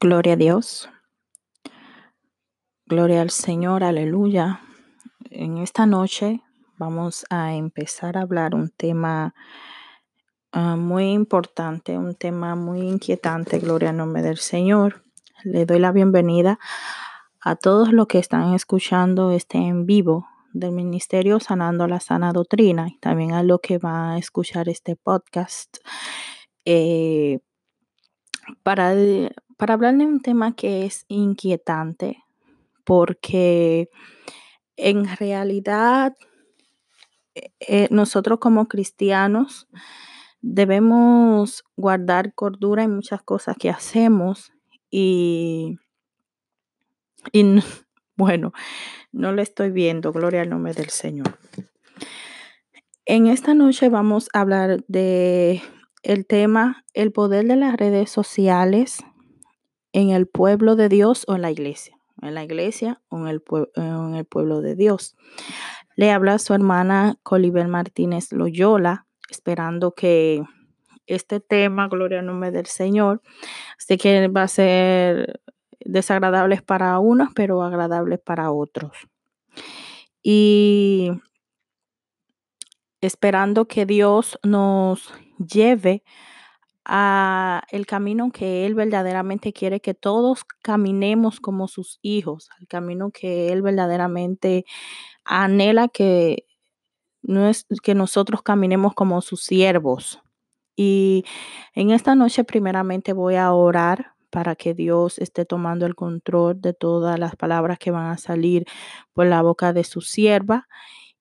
Gloria a Dios. Gloria al Señor, aleluya. En esta noche vamos a empezar a hablar un tema uh, muy importante, un tema muy inquietante, gloria al nombre del Señor. Le doy la bienvenida a todos los que están escuchando este en vivo del Ministerio Sanando la Sana Doctrina y también a los que van a escuchar este podcast. Eh, para, para hablar de un tema que es inquietante, porque en realidad eh, nosotros como cristianos debemos guardar cordura en muchas cosas que hacemos y, y bueno, no le estoy viendo, gloria al nombre del Señor. En esta noche vamos a hablar de el tema el poder de las redes sociales en el pueblo de Dios o en la iglesia, en la iglesia o en el, en el pueblo de Dios. Le habla su hermana Colibel Martínez Loyola, esperando que este tema, gloria al nombre del Señor, sé que va a ser desagradable para unos, pero agradable para otros. Y esperando que Dios nos lleve a el camino que Él verdaderamente quiere que todos caminemos como sus hijos, al camino que Él verdaderamente anhela que, no es, que nosotros caminemos como sus siervos. Y en esta noche primeramente voy a orar para que Dios esté tomando el control de todas las palabras que van a salir por la boca de su sierva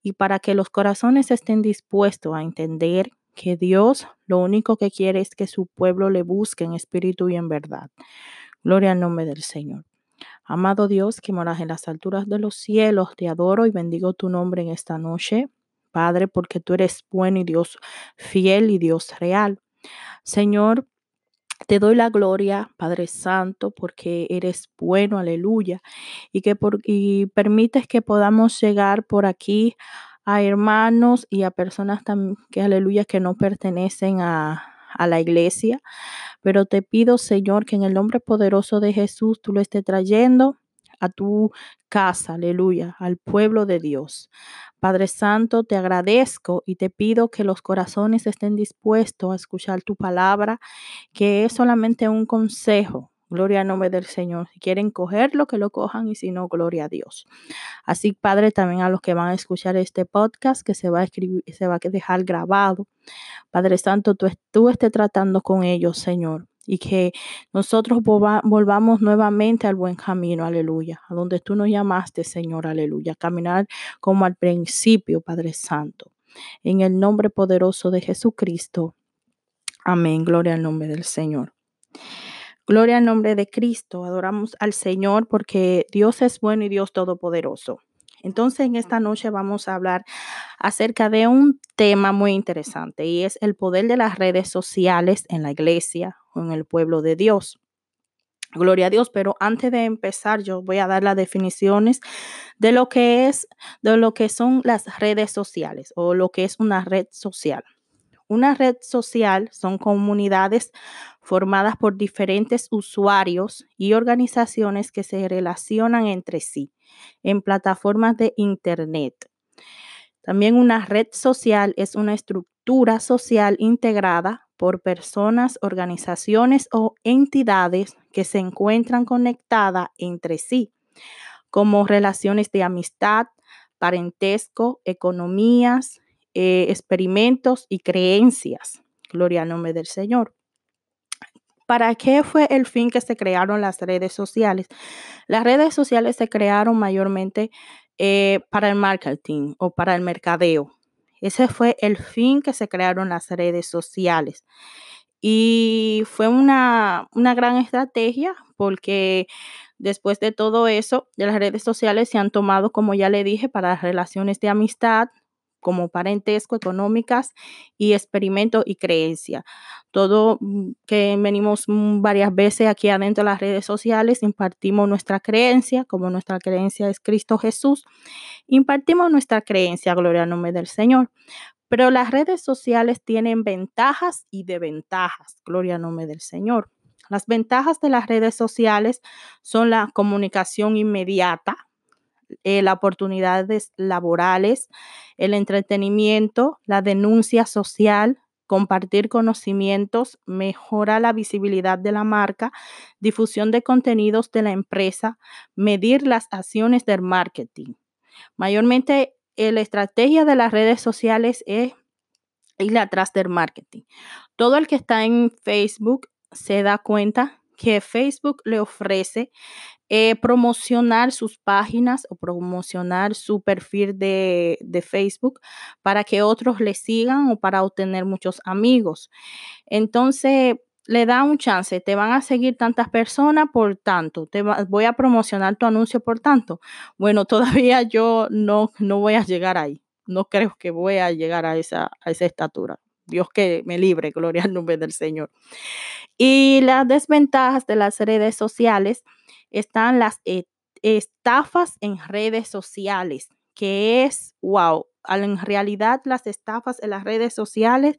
y para que los corazones estén dispuestos a entender que Dios lo único que quiere es que su pueblo le busque en espíritu y en verdad. Gloria al nombre del Señor. Amado Dios que moras en las alturas de los cielos, te adoro y bendigo tu nombre en esta noche, Padre, porque tú eres bueno y Dios fiel y Dios real. Señor, te doy la gloria, Padre Santo, porque eres bueno, aleluya, y que por, y permites que podamos llegar por aquí a hermanos y a personas que, aleluya, que no pertenecen a, a la iglesia. Pero te pido, Señor, que en el nombre poderoso de Jesús tú lo estés trayendo a tu casa, aleluya, al pueblo de Dios. Padre Santo, te agradezco y te pido que los corazones estén dispuestos a escuchar tu palabra, que es solamente un consejo, Gloria al nombre del Señor. Si quieren cogerlo, que lo cojan y si no, gloria a Dios. Así, Padre, también a los que van a escuchar este podcast, que se va a escribir, se va a dejar grabado. Padre Santo, tú, tú estés tratando con ellos, Señor. Y que nosotros volvamos nuevamente al buen camino, aleluya, a donde tú nos llamaste, Señor, aleluya, caminar como al principio, Padre Santo. En el nombre poderoso de Jesucristo. Amén. Gloria al nombre del Señor. Gloria al nombre de Cristo. Adoramos al Señor porque Dios es bueno y Dios todopoderoso. Entonces, en esta noche vamos a hablar acerca de un tema muy interesante y es el poder de las redes sociales en la iglesia o en el pueblo de Dios. Gloria a Dios, pero antes de empezar yo voy a dar las definiciones de lo que es de lo que son las redes sociales o lo que es una red social. Una red social son comunidades formadas por diferentes usuarios y organizaciones que se relacionan entre sí en plataformas de Internet. También una red social es una estructura social integrada por personas, organizaciones o entidades que se encuentran conectadas entre sí, como relaciones de amistad, parentesco, economías, eh, experimentos y creencias. Gloria al nombre del Señor. ¿Para qué fue el fin que se crearon las redes sociales? Las redes sociales se crearon mayormente eh, para el marketing o para el mercadeo. Ese fue el fin que se crearon las redes sociales. Y fue una, una gran estrategia porque después de todo eso, las redes sociales se han tomado, como ya le dije, para relaciones de amistad, como parentesco, económicas y experimento y creencia. Todo mm, que venimos mm, varias veces aquí adentro de las redes sociales, impartimos nuestra creencia, como nuestra creencia es Cristo Jesús, impartimos nuestra creencia, gloria al nombre del Señor. Pero las redes sociales tienen ventajas y desventajas. Gloria al nombre del Señor. Las ventajas de las redes sociales son la comunicación inmediata, eh, las oportunidades laborales, el entretenimiento, la denuncia social, compartir conocimientos, mejora la visibilidad de la marca, difusión de contenidos de la empresa, medir las acciones del marketing. Mayormente, la estrategia de las redes sociales es ir atrás del marketing. Todo el que está en Facebook se da cuenta que Facebook le ofrece eh, promocionar sus páginas o promocionar su perfil de, de, Facebook para que otros le sigan o para obtener muchos amigos. Entonces, le da un chance, te van a seguir tantas personas por tanto, te voy a promocionar tu anuncio por tanto. Bueno, todavía yo no, no voy a llegar ahí, no creo que voy a llegar a esa, a esa estatura. Dios que me libre, gloria al nombre del Señor. Y las desventajas de las redes sociales están las e, estafas en redes sociales, que es, wow, en realidad las estafas en las redes sociales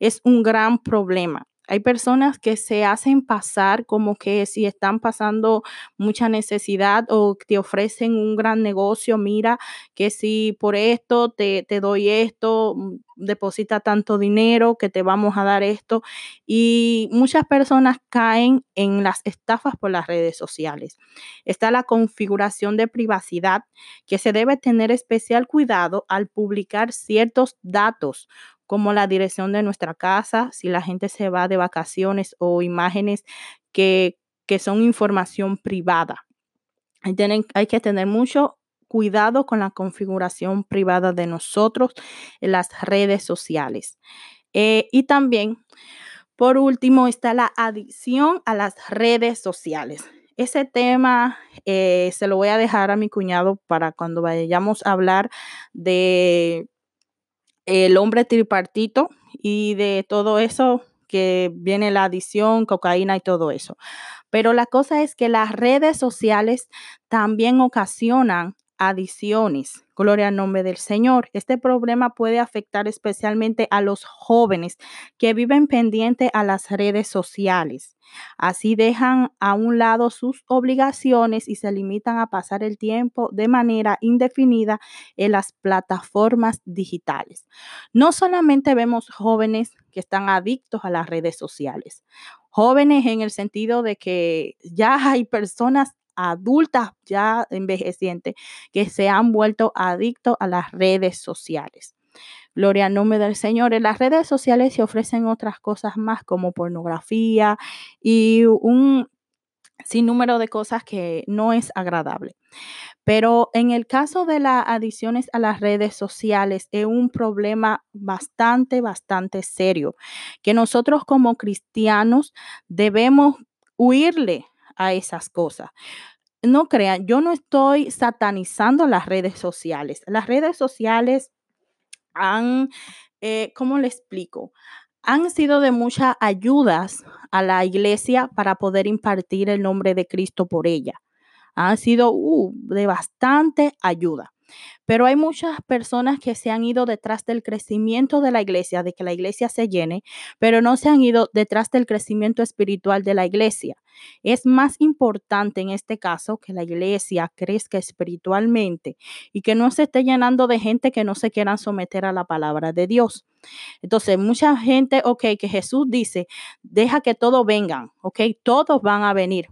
es un gran problema. Hay personas que se hacen pasar como que si están pasando mucha necesidad o te ofrecen un gran negocio, mira que si por esto te, te doy esto, mm, deposita tanto dinero que te vamos a dar esto. Y muchas personas caen en las estafas por las redes sociales. Está la configuración de privacidad que se debe tener especial cuidado al publicar ciertos datos como la dirección de nuestra casa, si la gente se va de vacaciones o imágenes que, que son información privada. Hay, hay que tener mucho cuidado con la configuración privada de nosotros en las redes sociales. Eh, y también, por último, está la adicción a las redes sociales. Ese tema eh, se lo voy a dejar a mi cuñado para cuando vayamos a hablar de el hombre tripartito y de todo eso que viene la adición, cocaína y todo eso. Pero la cosa es que las redes sociales también ocasionan adiciones. Gloria al nombre del Señor. Este problema puede afectar especialmente a los jóvenes que viven pendiente a las redes sociales. Así dejan a un lado sus obligaciones y se limitan a pasar el tiempo de manera indefinida en las plataformas digitales. No solamente vemos jóvenes que están adictos a las redes sociales, jóvenes en el sentido de que ya hay personas adultas ya envejecientes que se han vuelto adictos a las redes sociales. Gloria al nombre del Señor. En las redes sociales se ofrecen otras cosas más como pornografía y un sinnúmero de cosas que no es agradable. Pero en el caso de las adiciones a las redes sociales es un problema bastante, bastante serio que nosotros como cristianos debemos huirle a esas cosas. No crean, yo no estoy satanizando las redes sociales. Las redes sociales han, eh, ¿cómo le explico? Han sido de muchas ayudas a la iglesia para poder impartir el nombre de Cristo por ella. Han sido uh, de bastante ayuda. Pero hay muchas personas que se han ido detrás del crecimiento de la iglesia, de que la iglesia se llene, pero no se han ido detrás del crecimiento espiritual de la iglesia. Es más importante en este caso que la iglesia crezca espiritualmente y que no se esté llenando de gente que no se quieran someter a la palabra de Dios. Entonces, mucha gente, ok, que Jesús dice, deja que todos vengan, ok, todos van a venir,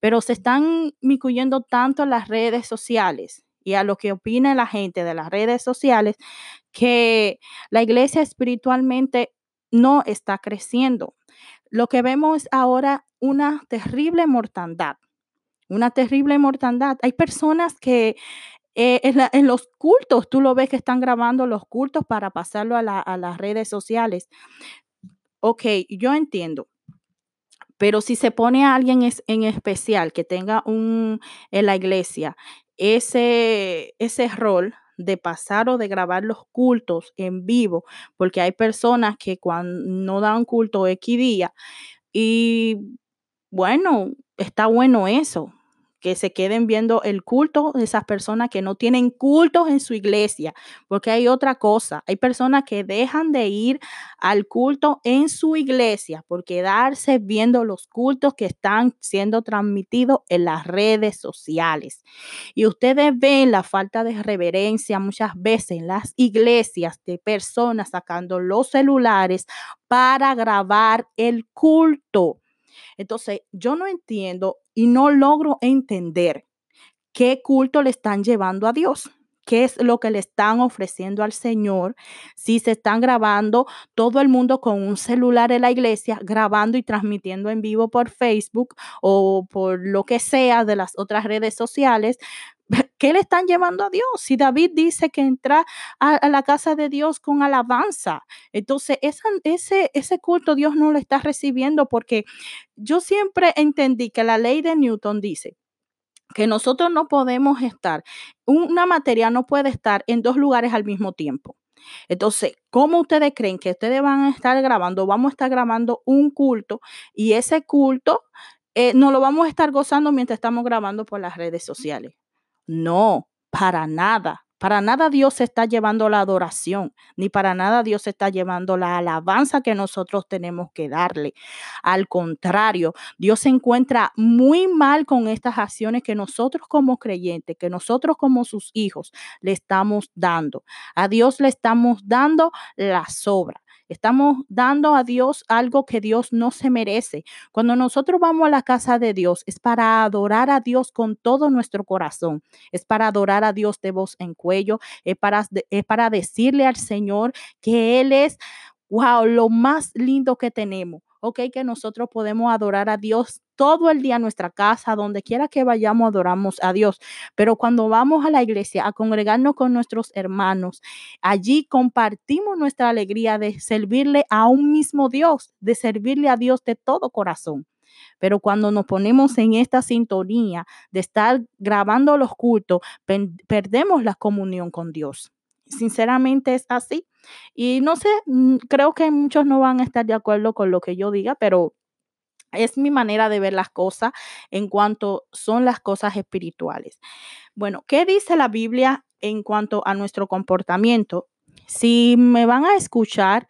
pero se están micuyendo tanto en las redes sociales a lo que opina la gente de las redes sociales, que la iglesia espiritualmente no está creciendo. Lo que vemos ahora una terrible mortandad, una terrible mortandad. Hay personas que eh, en, los cultos, tú lo ves que están grabando los cultos para pasarlo a, las redes sociales. Ok, yo entiendo. Pero si se pone a alguien en especial que tenga un en la iglesia ese, ese rol de pasar o de grabar los cultos en vivo, porque hay personas que cuando no dan culto X día y bueno, está bueno eso, que se queden viendo el culto de esas personas que no tienen cultos en su iglesia, porque hay otra cosa, hay personas que dejan de ir al culto en su iglesia por quedarse viendo los cultos que están siendo transmitidos en las redes sociales. Y ustedes ven la falta de reverencia muchas veces en las iglesias de personas sacando los celulares para grabar el culto. Entonces, yo no entiendo y no logro entender qué culto le están llevando a Dios. ¿Qué es lo que le están ofreciendo al Señor? Si se están grabando todo el mundo con un celular en la iglesia, grabando y transmitiendo en vivo por Facebook o por lo que sea de las otras redes sociales, ¿qué le están llevando a Dios? Si David dice que entra a, la casa de Dios con alabanza, entonces ese, ese culto Dios no lo está recibiendo porque yo siempre entendí que la ley de Newton dice que nosotros no podemos estar, una materia no puede estar en dos lugares al mismo tiempo. Entonces, ¿cómo ustedes creen que ustedes van a estar grabando? Vamos a estar grabando un culto y ese culto eh, no lo vamos a estar gozando mientras estamos grabando por las redes sociales. No, para nada. Para nada Dios está llevando la adoración, ni para nada Dios está llevando la alabanza que nosotros tenemos que darle. Al contrario, Dios se encuentra muy mal con estas acciones que nosotros como creyentes, que nosotros como sus hijos le estamos dando. A Dios le estamos dando la sobra. Estamos dando a Dios algo que Dios no se merece. Cuando nosotros vamos a la casa de Dios es para adorar a Dios con todo nuestro corazón. Es para adorar a Dios de voz en cuello. Es para, es para decirle al Señor que Él es, wow, lo más lindo que tenemos ok, que nosotros podemos adorar a Dios todo el día en nuestra casa, donde quiera que vayamos, adoramos a Dios. Pero cuando vamos a la iglesia a congregarnos con nuestros hermanos, allí compartimos nuestra alegría de servirle a un mismo Dios, de servirle a Dios de todo corazón. Pero cuando nos ponemos en esta sintonía de estar grabando los cultos, perdemos la comunión con Dios. Sinceramente es así. Y no sé, mm, creo que muchos no van a estar de acuerdo con lo que yo diga, pero es mi manera de ver las cosas en cuanto son las cosas espirituales. Bueno, ¿qué dice la Biblia en cuanto a nuestro comportamiento? Si me van a escuchar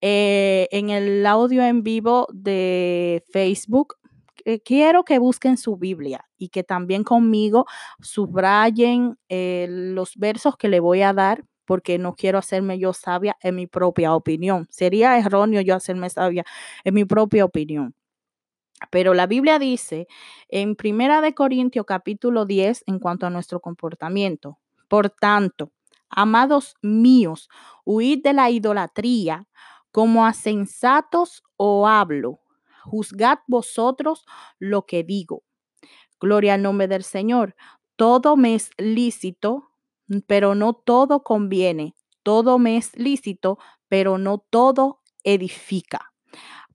eh, en el audio en vivo de Facebook, eh, quiero que busquen su Biblia y que también conmigo subrayen eh, los versos que le voy a dar porque no quiero hacerme yo sabia en mi propia opinión. Sería erróneo yo hacerme sabia en mi propia opinión. Pero la Biblia dice en Primera de Corintios capítulo 10 en cuanto a nuestro comportamiento. Por tanto, amados míos, huid de la idolatría, como a sensatos o hablo. Juzgad vosotros lo que digo. Gloria al nombre del Señor. Todo me es lícito, pero no todo conviene. Todo me es lícito, pero no todo edifica.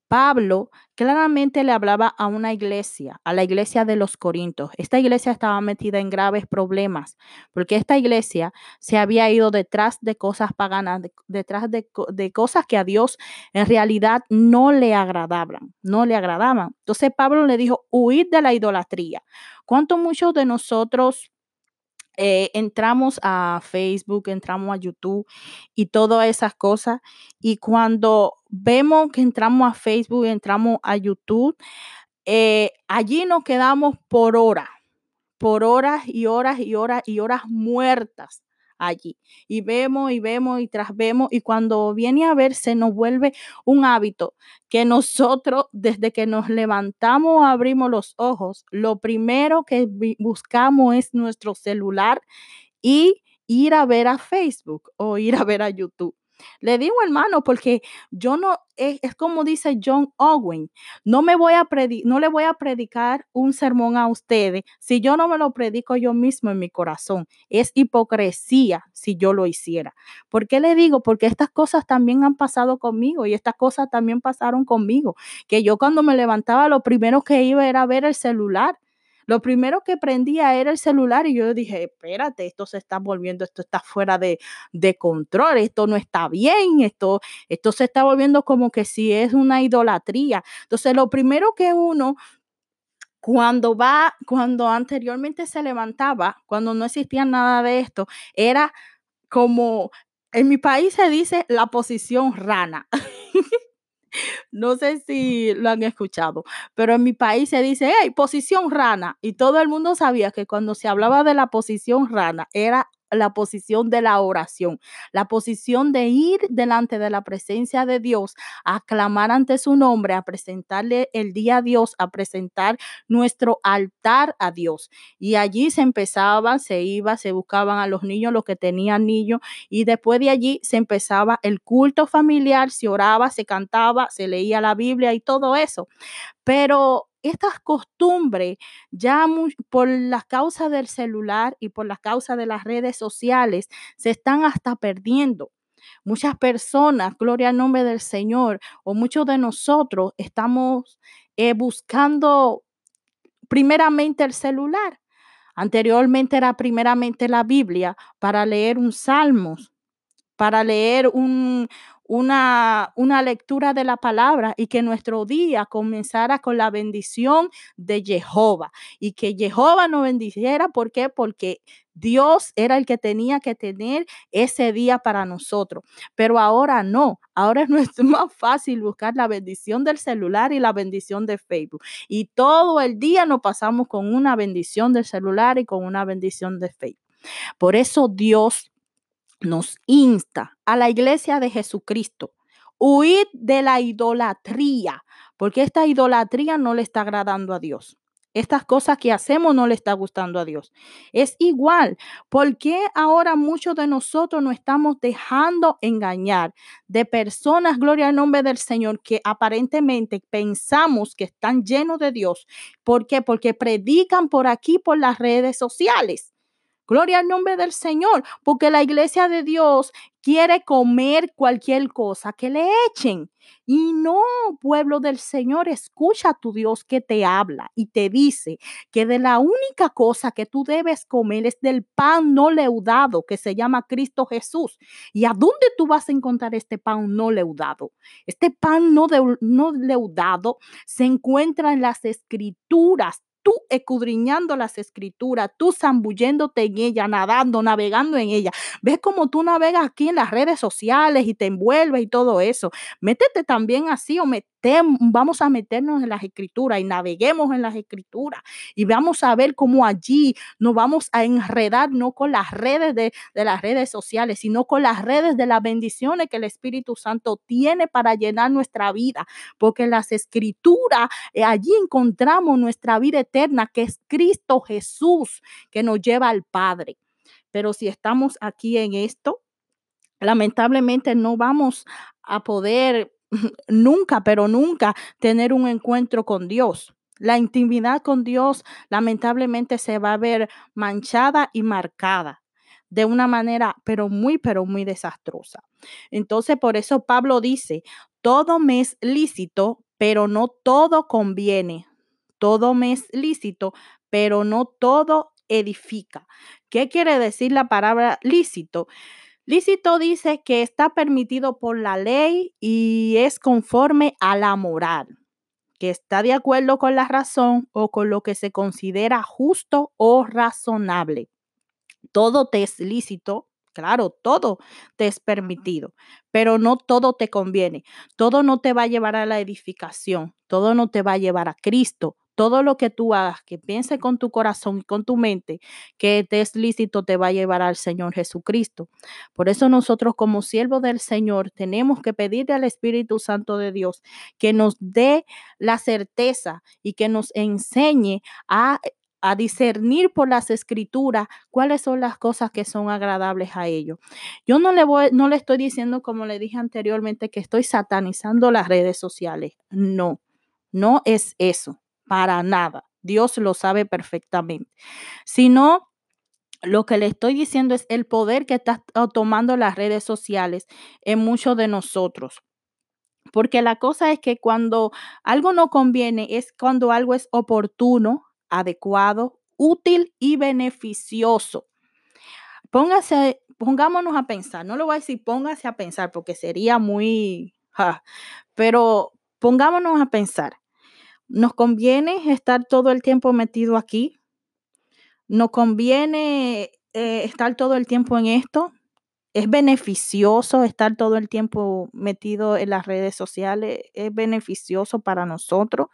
Pablo claramente le hablaba a una iglesia, a la iglesia de los Corintios. Esta iglesia estaba metida en graves problemas porque esta iglesia se había ido detrás de cosas paganas, detrás de, cosas que a Dios en realidad no le agradaban, no le agradaban. Entonces Pablo le dijo, huir de la idolatría. ¿Cuánto muchos de nosotros eh, entramos a Facebook, entramos a YouTube y todas esas cosas. Y cuando vemos que entramos a Facebook, entramos a YouTube, eh, allí nos quedamos por horas, por horas y horas y horas y horas muertas allí. Y vemos y vemos y tras vemos y cuando viene a ver se nos vuelve un hábito que nosotros desde que nos levantamos, abrimos los ojos, lo primero que buscamos es nuestro celular y ir a ver a Facebook o ir a ver a YouTube. Le digo, hermano, porque yo no, es, como dice John Owen, no me voy a no le voy a predicar un sermón a ustedes si yo no me lo predico yo mismo en mi corazón. Es hipocresía si yo lo hiciera. ¿Por qué le digo? Porque estas cosas también han pasado conmigo y estas cosas también pasaron conmigo. Que yo cuando me levantaba, lo primero que iba era ver el celular lo primero que prendía era el celular y yo dije, espérate, esto se está volviendo, esto está fuera de, control, esto no está bien, esto, esto se está volviendo como que si es una idolatría. Entonces, lo primero que uno cuando va, cuando anteriormente se levantaba, cuando no existía nada de esto, era como, en mi país se dice la posición rana. No sé si lo han escuchado, pero en mi país se dice, hey, posición rana. Y todo el mundo sabía que cuando se hablaba de la posición rana era la posición de la oración, la posición de ir delante de la presencia de Dios, a clamar ante su nombre, a presentarle el día a Dios, a presentar nuestro altar a Dios. Y allí se empezaba, se iba, se buscaban a los niños, los que tenían niños, y después de allí se empezaba el culto familiar, se oraba, se cantaba, se leía la Biblia y todo eso. Pero estas costumbres ya por la causa del celular y por la causa de las redes sociales se están hasta perdiendo. Muchas personas, gloria al nombre del Señor, o muchos de nosotros estamos eh, buscando primeramente el celular. Anteriormente era primeramente la Biblia para leer un salmos, para leer un, una, una lectura de la palabra y que nuestro día comenzara con la bendición de Jehová y que Jehová nos bendiciera. ¿Por qué? Porque Dios era el que tenía que tener ese día para nosotros. Pero ahora no, ahora es más fácil buscar la bendición del celular y la bendición de Facebook. Y todo el día nos pasamos con una bendición del celular y con una bendición de Facebook. Por eso Dios nos insta a la iglesia de Jesucristo, huir de la idolatría, porque esta idolatría no le está agradando a Dios. Estas cosas que hacemos no le está gustando a Dios. Es igual, porque ahora muchos de nosotros nos estamos dejando engañar de personas, gloria al nombre del Señor, que aparentemente pensamos que están llenos de Dios? ¿Por qué? Porque predican por aquí, por las redes sociales. Gloria al nombre del Señor, porque la iglesia de Dios quiere comer cualquier cosa que le echen. Y no, pueblo del Señor, escucha a tu Dios que te habla y te dice que de la única cosa que tú debes comer es del pan no leudado que se llama Cristo Jesús. ¿Y a dónde tú vas a encontrar este pan no leudado? Este pan no, no leudado se encuentra en las escrituras tú escudriñando las escrituras, tú zambulléndote en ella, nadando, navegando en ella. Ves como tú navegas aquí en las redes sociales y te envuelves y todo eso. Métete también así o vamos a meternos en las escrituras y naveguemos en las escrituras y vamos a ver cómo allí nos vamos a enredar no con las redes de, las redes sociales, sino con las redes de las bendiciones que el Espíritu Santo tiene para llenar nuestra vida, porque en las escrituras eh, allí encontramos nuestra vida eterna que es Cristo Jesús, que nos lleva al Padre. Pero si estamos aquí en esto, lamentablemente no vamos a poder nunca, pero nunca tener un encuentro con Dios. La intimidad con Dios lamentablemente se va a ver manchada y marcada de una manera, pero muy, pero muy desastrosa. Entonces, por eso Pablo dice, todo me es lícito, pero no todo conviene todo me es lícito, pero no todo edifica. ¿Qué quiere decir la palabra lícito? Lícito dice que está permitido por la ley y es conforme a la moral, que está de acuerdo con la razón o con lo que se considera justo o razonable. Todo te es lícito, claro, todo te es permitido, pero no todo te conviene. Todo no te va a llevar a la edificación, todo no te va a llevar a Cristo, todo lo que tú hagas, que piense con tu corazón y con tu mente, que te es lícito, te va a llevar al Señor Jesucristo. Por eso nosotros como siervos del Señor tenemos que pedirle al Espíritu Santo de Dios que nos dé la certeza y que nos enseñe a a discernir por las escrituras cuáles son las cosas que son agradables a ellos. Yo no le voy, no le estoy diciendo, como le dije anteriormente, que estoy satanizando las redes sociales. No, no es eso para nada. Dios lo sabe perfectamente. Sino lo que le estoy diciendo es el poder que está tomando las redes sociales en muchos de nosotros. Porque la cosa es que cuando algo no conviene es cuando algo es oportuno, adecuado, útil y beneficioso. Póngase, pongámonos a pensar, no lo voy a decir póngase a pensar porque sería muy, pero pongámonos a pensar. Nos conviene estar todo el tiempo metido aquí. Nos conviene eh, estar todo el tiempo en esto. Es beneficioso estar todo el tiempo metido en las redes sociales. Es beneficioso para nosotros.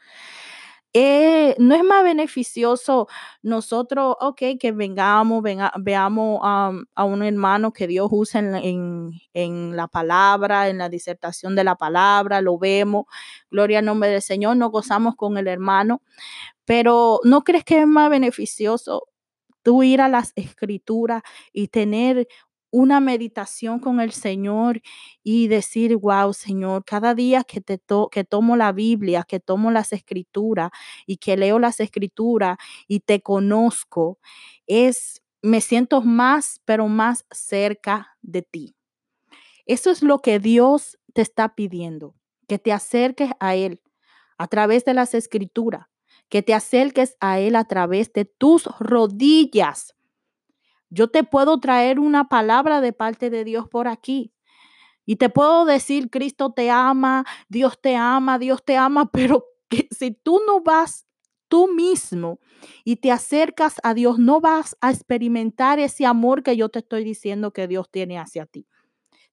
Eh, no es más beneficioso nosotros, ok, que vengamos, veamos a un hermano que Dios usa en, en, la palabra, en la disertación de la palabra, lo vemos, gloria al nombre del Señor, nos gozamos con el hermano, pero ¿no crees que es más beneficioso tú ir a las escrituras y tener una meditación con el Señor y decir, wow, Señor, cada día que, te que tomo la Biblia, que tomo las escrituras y que leo las escrituras y te conozco, es, me siento más, pero más cerca de ti. Eso es lo que Dios te está pidiendo, que te acerques a Él a través de las escrituras, que te acerques a Él a través de tus rodillas yo te puedo traer una palabra de parte de Dios por aquí. Y te puedo decir, Cristo te ama, Dios te ama, Dios te ama, pero si tú no vas tú mismo y te acercas a Dios, no vas a experimentar ese amor que yo te estoy diciendo que Dios tiene hacia ti.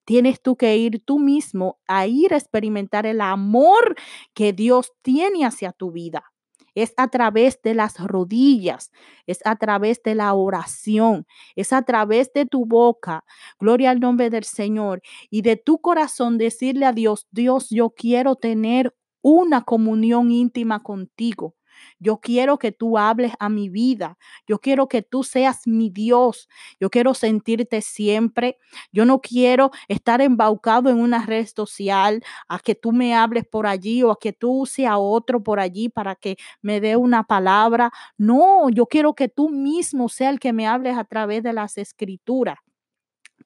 Tienes tú que ir tú mismo a ir a experimentar el amor que Dios tiene hacia tu vida es a través de las rodillas, es a través de la oración, es a través de tu boca, gloria al nombre del Señor, y de tu corazón decirle a Dios, Dios, yo quiero tener una comunión íntima contigo. Yo quiero que tú hables a mi vida. Yo quiero que tú seas mi Dios. Yo quiero sentirte siempre. Yo no quiero estar embaucado en una red social a que tú me hables por allí o a que tú use otro por allí para que me dé una palabra. No, yo quiero que tú mismo sea el que me hables a través de las escrituras.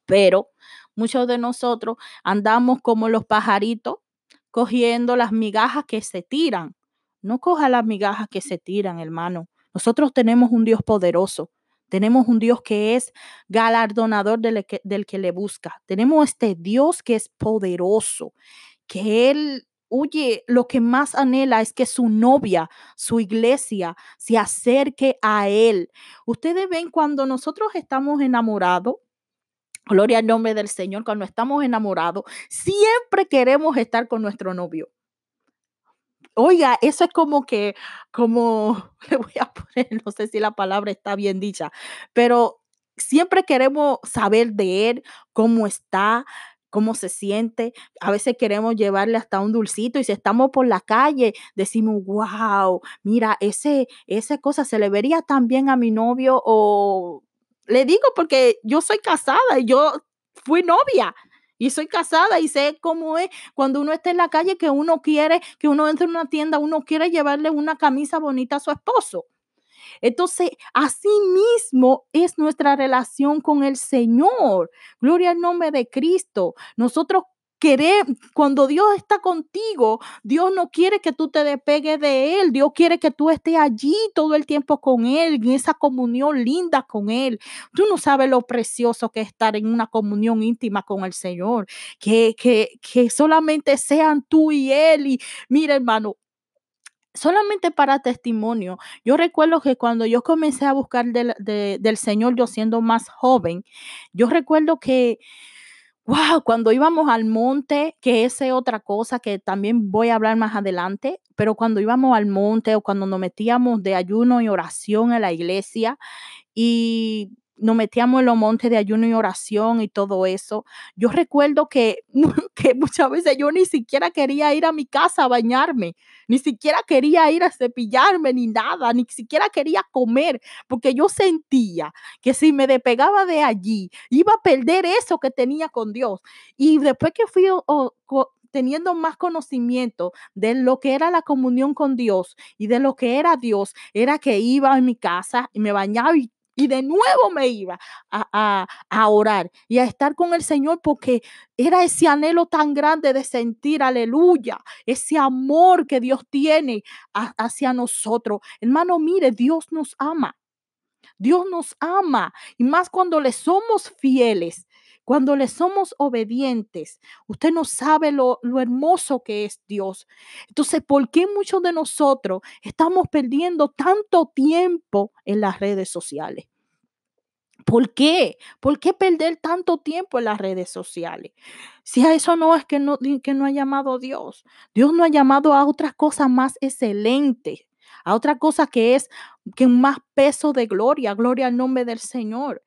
Pero muchos de nosotros andamos como los pajaritos cogiendo las migajas que se tiran no coja las migajas que se tiran, hermano. Nosotros tenemos un Dios poderoso. Tenemos un Dios que es galardonador del que, le busca. Tenemos este Dios que es poderoso, que Él Oye, lo que más anhela es que su novia, su iglesia, se acerque a Él. Ustedes ven cuando nosotros estamos enamorados, gloria al nombre del Señor, cuando estamos enamorados, siempre queremos estar con nuestro novio. Oiga, eso es como que, como, le voy a poner, no sé si la palabra está bien dicha, pero siempre queremos saber de él, cómo está, cómo se siente. A veces queremos llevarle hasta un dulcito y si estamos por la calle decimos, wow, mira, ese, esa cosa se le vería tan bien a mi novio o le digo porque yo soy casada y yo fui novia y soy casada y sé cómo es cuando uno está en la calle que uno quiere, que uno entra en una tienda, uno quiere llevarle una camisa bonita a su esposo. Entonces, así mismo es nuestra relación con el Señor. Gloria al nombre de Cristo. Nosotros cuando Dios está contigo, Dios no quiere que tú te despegues de Él. Dios quiere que tú estés allí todo el tiempo con Él, en esa comunión linda con Él. Tú no sabes lo precioso que es estar en una comunión íntima con el Señor, que, que, que solamente sean tú y Él. Y mira, hermano, solamente para testimonio, yo recuerdo que cuando yo comencé a buscar del, del Señor, yo siendo más joven, yo recuerdo que Wow, cuando íbamos al monte, que esa es otra cosa que también voy a hablar más adelante, pero cuando íbamos al monte o cuando nos metíamos de ayuno y oración en la iglesia y nos metíamos en los montes de ayuno y oración y todo eso. Yo recuerdo que, que, muchas veces yo ni siquiera quería ir a mi casa a bañarme, ni siquiera quería ir a cepillarme ni nada, ni siquiera quería comer, porque yo sentía que si me despegaba de allí, iba a perder eso que tenía con Dios. Y después que fui teniendo más conocimiento de lo que era la comunión con Dios y de lo que era Dios, era que iba a mi casa y me bañaba y y de nuevo me iba a, orar y a estar con el Señor porque era ese anhelo tan grande de sentir, aleluya, ese amor que Dios tiene hacia nosotros. Hermano, mire, Dios nos ama. Dios nos ama y más cuando le somos fieles. Cuando le somos obedientes, usted no sabe lo, lo, hermoso que es Dios. Entonces, ¿por qué muchos de nosotros estamos perdiendo tanto tiempo en las redes sociales? ¿Por qué? ¿Por qué perder tanto tiempo en las redes sociales? Si a eso no es que no, que no ha llamado Dios. Dios no ha llamado a otras cosas más excelentes, a otra cosa que es que más peso de gloria, gloria al nombre del Señor.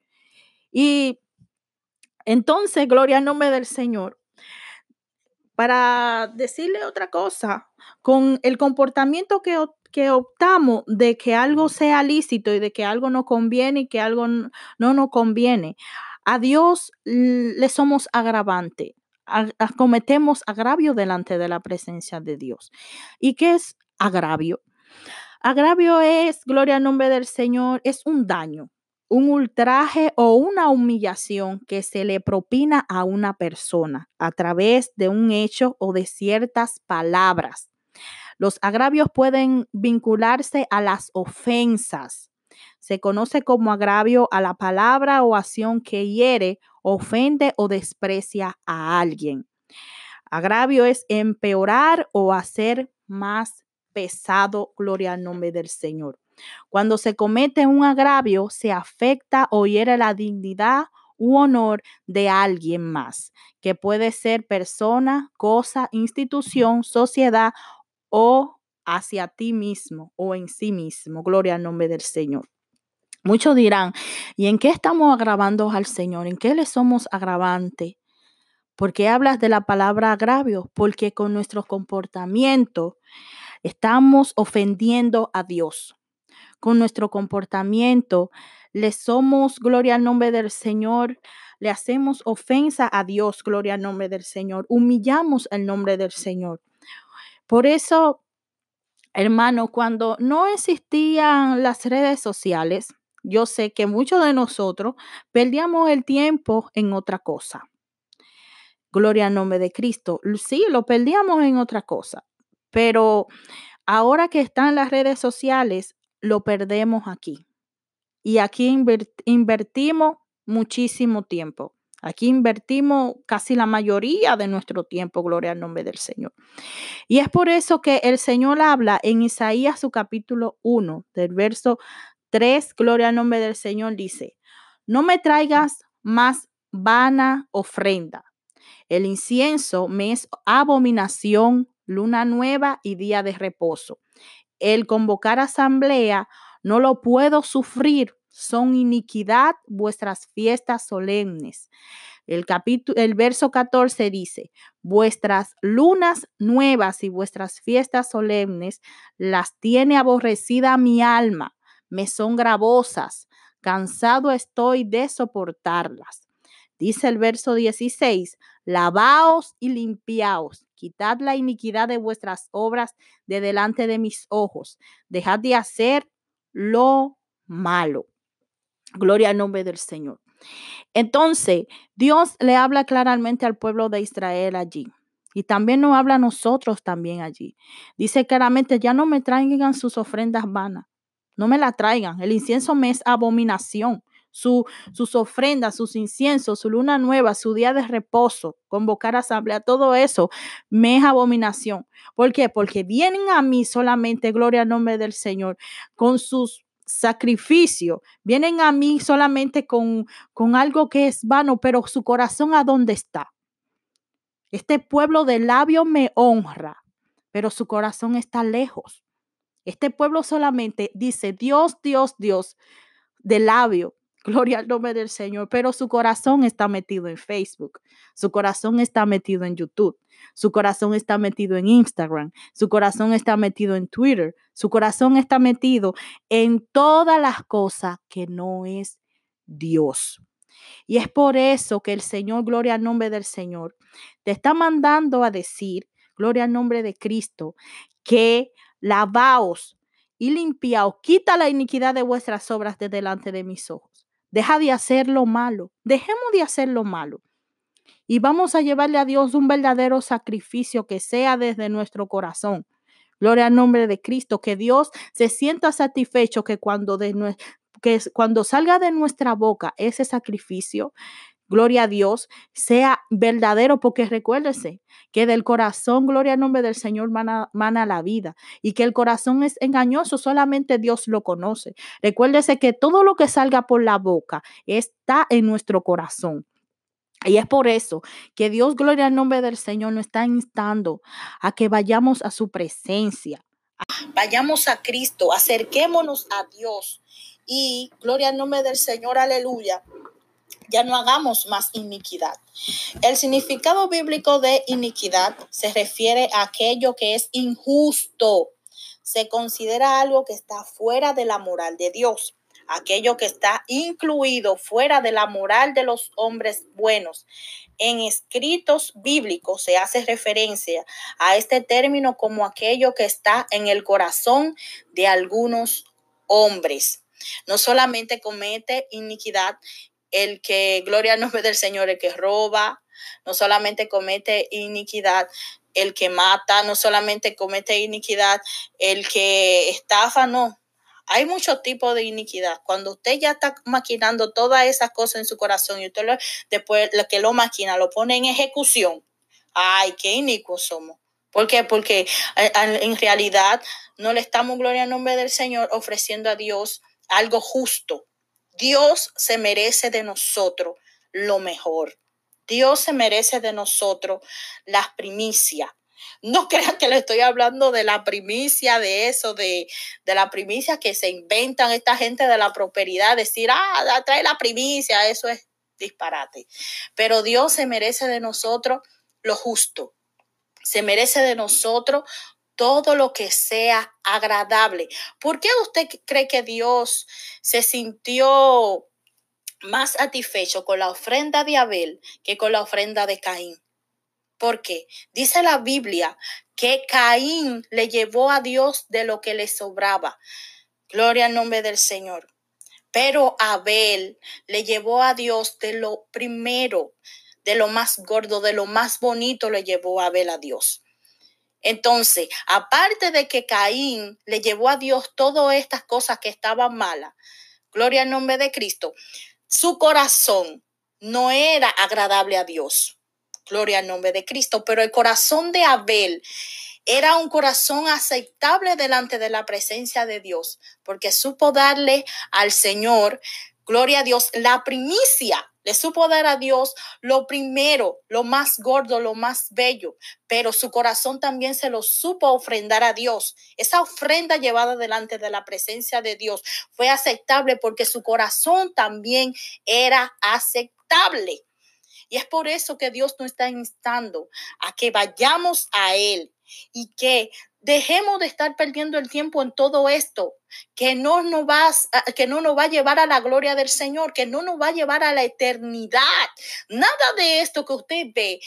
Y entonces, gloria al nombre del Señor. Para decirle otra cosa, con el comportamiento que que optamos de que algo sea lícito y de que algo no conviene y que algo no, nos conviene, a Dios le somos agravante, cometemos agravio delante de la presencia de Dios. ¿Y qué es agravio? Agravio es, gloria al nombre del Señor, es un daño, un ultraje o una humillación que se le propina a una persona a través de un hecho o de ciertas palabras los agravios pueden vincularse a las ofensas. Se conoce como agravio a la palabra o acción que hiere, ofende o desprecia a alguien. Agravio es empeorar o hacer más pesado, gloria al nombre del Señor. Cuando se comete un agravio, se afecta o hiere la dignidad u honor de alguien más, que puede ser persona, cosa, institución, sociedad o hacia ti mismo o en sí mismo. Gloria al nombre del Señor. Muchos dirán, ¿y en qué estamos agravando al Señor? ¿En qué le somos agravante? ¿Por qué hablas de la palabra agravio? Porque con nuestro comportamiento estamos ofendiendo a Dios. Con nuestro comportamiento le somos, gloria al nombre del Señor, le hacemos ofensa a Dios, gloria al nombre del Señor, humillamos el nombre del Señor. Por eso, hermano, cuando no existían las redes sociales, yo sé que muchos de nosotros perdíamos el tiempo en otra cosa. Gloria al nombre de Cristo. Sí, lo perdíamos en otra cosa, pero ahora que están las redes sociales, lo perdemos aquí. Y aquí invertimos muchísimo tiempo. Aquí invertimos casi la mayoría de nuestro tiempo, gloria al nombre del Señor. Y es por eso que el Señor habla en Isaías su capítulo 1, del verso 3, gloria al nombre del Señor, dice, no me traigas más vana ofrenda. El incienso me es abominación, luna nueva y día de reposo. El convocar asamblea no lo puedo sufrir son iniquidad vuestras fiestas solemnes. El capítulo, el verso 14 dice, vuestras lunas nuevas y vuestras fiestas solemnes las tiene aborrecida mi alma, me son gravosas, cansado estoy de soportarlas. Dice el verso 16, lavaos y limpiaos, quitad la iniquidad de vuestras obras de delante de mis ojos, dejad de hacer lo malo. Gloria al nombre del Señor. Entonces, Dios le habla claramente al pueblo de Israel allí. Y también nos habla a nosotros también allí. Dice claramente, ya no me traigan sus ofrendas vanas. No me la traigan. El incienso me es abominación. Su, sus ofrendas, sus inciensos, su luna nueva, su día de reposo, convocar asamblea, todo eso me es abominación. ¿Por qué? Porque vienen a mí solamente, gloria al nombre del Señor, con sus sacrificio, vienen a mí solamente con, con algo que es vano, pero su corazón a dónde está. Este pueblo de labio me honra, pero su corazón está lejos. Este pueblo solamente dice Dios, Dios, Dios, de labio, Gloria al nombre del Señor, pero su corazón está metido en Facebook, su corazón está metido en YouTube, su corazón está metido en Instagram, su corazón está metido en Twitter, su corazón está metido en todas las cosas que no es Dios. Y es por eso que el Señor, gloria al nombre del Señor, te está mandando a decir, gloria al nombre de Cristo, que lavaos y limpiaos, quita la iniquidad de vuestras obras de delante de mis ojos. Deja de hacer lo malo. Dejemos de hacer lo malo. Y vamos a llevarle a Dios un verdadero sacrificio que sea desde nuestro corazón. Gloria al nombre de Cristo, que Dios se sienta satisfecho que cuando, que cuando salga de nuestra boca ese sacrificio, gloria a Dios, sea verdadero, porque recuérdese que del corazón, gloria al nombre del Señor, mana, la vida y que el corazón es engañoso, solamente Dios lo conoce. Recuérdese que todo lo que salga por la boca está en nuestro corazón. Y es por eso que Dios, gloria al nombre del Señor, nos está instando a que vayamos a su presencia. Vayamos a Cristo, acerquémonos a Dios y gloria al nombre del Señor, aleluya. Ya no hagamos más iniquidad. El significado bíblico de iniquidad se refiere a aquello que es injusto. Se considera algo que está fuera de la moral de Dios aquello que está incluido fuera de la moral de los hombres buenos. En escritos bíblicos se hace referencia a este término como aquello que está en el corazón de algunos hombres. No solamente comete iniquidad el que, gloria al nombre del Señor, el que roba, no solamente comete iniquidad el que mata, no solamente comete iniquidad el que estafa, no, hay muchos tipos de iniquidad. Cuando usted ya está maquinando todas esas cosas en su corazón y usted después lo que lo maquina lo pone en ejecución, ay, qué inicuos somos. ¿Por qué? Porque eh, en realidad no le estamos, gloria al nombre del Señor, ofreciendo a Dios algo justo. Dios se merece de nosotros lo mejor. Dios se merece de nosotros las primicias. No crean que le estoy hablando de la primicia, de eso, de, de la primicia que se inventan esta gente de la prosperidad, decir, ah, trae la primicia, eso es disparate. Pero Dios se merece de nosotros lo justo, se merece de nosotros todo lo que sea agradable. ¿Por qué usted cree que Dios se sintió más satisfecho con la ofrenda de Abel que con la ofrenda de Caín? Porque dice la Biblia que Caín le llevó a Dios de lo que le sobraba. Gloria al nombre del Señor. Pero Abel le llevó a Dios de lo primero, de lo más gordo, de lo más bonito, le llevó Abel a Dios. Entonces, aparte de que Caín le llevó a Dios todas estas cosas que estaban malas, gloria al nombre de Cristo, su corazón no era agradable a Dios. Gloria al nombre de Cristo. Pero el corazón de Abel era un corazón aceptable delante de la presencia de Dios, porque supo darle al Señor, gloria a Dios, la primicia. Le supo dar a Dios lo primero, lo más gordo, lo más bello, pero su corazón también se lo supo ofrendar a Dios. Esa ofrenda llevada delante de la presencia de Dios fue aceptable porque su corazón también era aceptable. Y es por eso que Dios nos está instando a que vayamos a Él y que dejemos de estar perdiendo el tiempo en todo esto, que no nos va, que no nos va a llevar a la gloria del Señor, que no nos va a llevar a la eternidad. Nada de esto que usted ve